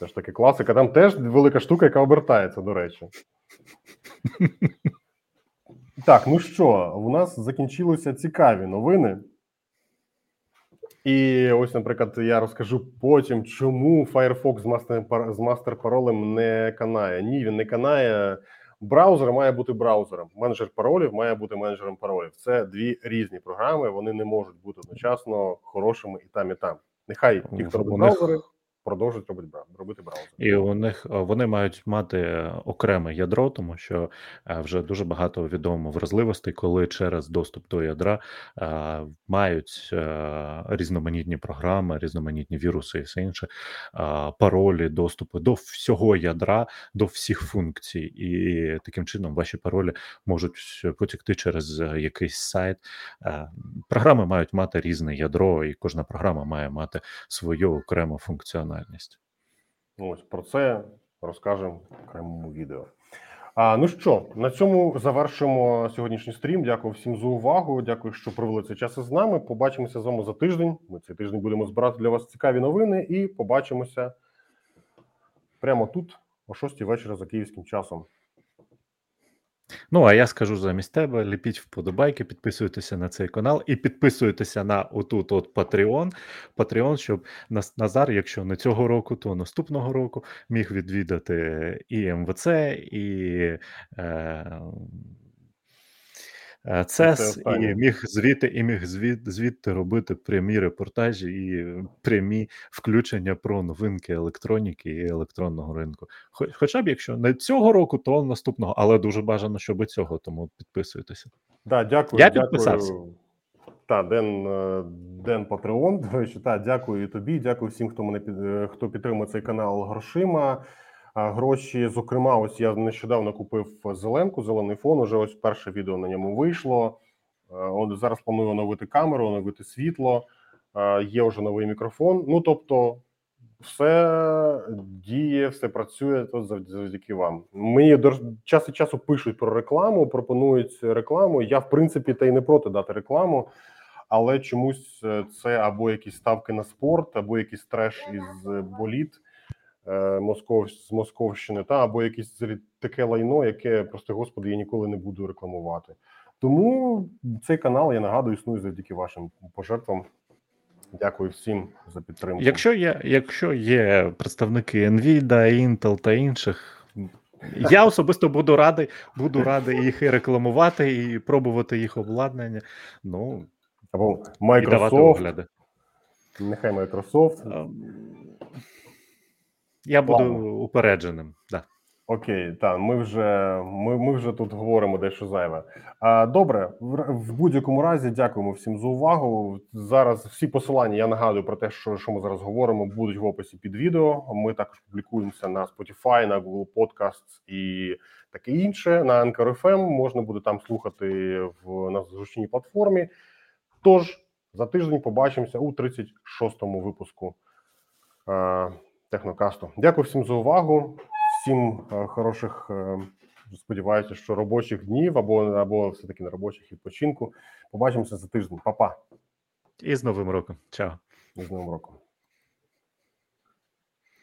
Теж таки класика. Там теж велика штука, яка обертається, до речі. *laughs* Так, ну що, у нас закінчилися цікаві новини. І ось, наприклад, я розкажу потім, чому Firefox з мастер, з мастер паролем не канає. Ні, він не канає. Браузер має бути браузером. Менеджер паролів має бути менеджером паролів. Це дві різні програми. Вони не можуть бути одночасно хорошими і там, і там. Нехай ті, хто робить браузери, продовжують робити робити браузер. І у них е, вони мають мати е, окреме ядро, тому що е, вже дуже багато відомо вразливостей, коли через доступ до ядра мають різноманітні програми, різноманітні віруси і все інше, паролі, доступи до всього ядра, до всіх функцій, і таким чином ваші паролі можуть потікти через якийсь сайт. Програми мають мати різне ядро, і кожна програма має мати свою окрему функціональність. Ось про це розкажемо в окремому відео. А, ну що, на цьому завершимо сьогоднішній стрім. Дякую всім за увагу. Дякую, що провели цей час із нами. Побачимося з вами за тиждень. Ми цей тиждень будемо збирати для вас цікаві новини і побачимося прямо тут, о 6 вечора за київським часом. Ну, а я скажу замість тебе: ліпіть вподобайки, підписуйтеся на цей канал і підписуйтеся на отут от Patreon. Patreon, щоб Назар, якщо не цього року, то наступного року міг відвідати і МВЦ, і е, ЦЕС, останнє. і міг звідти, і міг звід, звідти робити прямі репортажі і прямі включення про новинки електроніки і електронного ринку. Хо- Хоча б якщо не цього року, то наступного, але дуже бажано, щоб цього, тому підписуйтеся. Да, дякую. Я дякую. підписався. Та, Ден, е, Ден Патреон. До речі, та, дякую і тобі. Дякую всім, хто мене під е, хто підтримує цей канал грошима. Гроші, зокрема, ось я нещодавно купив зеленку, зелений фон. Уже ось перше відео на ньому вийшло. Е, От зараз планую оновити камеру, оновити світло. Е, Є вже новий мікрофон. Ну тобто, все діє, все працює то завдяки вам. Мені час від часу пишуть про рекламу, пропонують рекламу. Я в принципі та й не проти дати рекламу, але чомусь е, це або якісь ставки на спорт, або якийсь треш із боліт Москов з Московщини, та або якесь таке лайно, яке просто господи, я ніколи не буду рекламувати. Тому цей канал я нагадую існує завдяки вашим пожертвам. Дякую всім за підтримку. Якщо є, якщо є представники Nvidia, Intel та інших, я особисто буду радий, буду радий їх і рекламувати, і пробувати їх обладнання. Ну або Microsoft, огляди. нехай Microsoft. Я буду Ладно. упередженим. Да. Окей, так, ми вже ми, ми вже тут говоримо дещо зайве. А, добре, в, в будь-якому разі дякуємо всім за увагу. Зараз всі посилання я нагадую про те, що, що ми зараз говоримо, будуть в описі під відео. Ми також публікуємося на Spotify, на Google Podcasts і таке інше. На Anchor FM можна буде там слухати в на зручній платформі. Тож за тиждень побачимося у 36-му випуску Технокасту. Дякую всім за увагу. Всім е, хороших, е, сподіваюся, що робочих днів або або все таки на робочих відпочинку. Побачимося за тиждень. Па-па. І з Новим роком. Чао. І з Новим роком.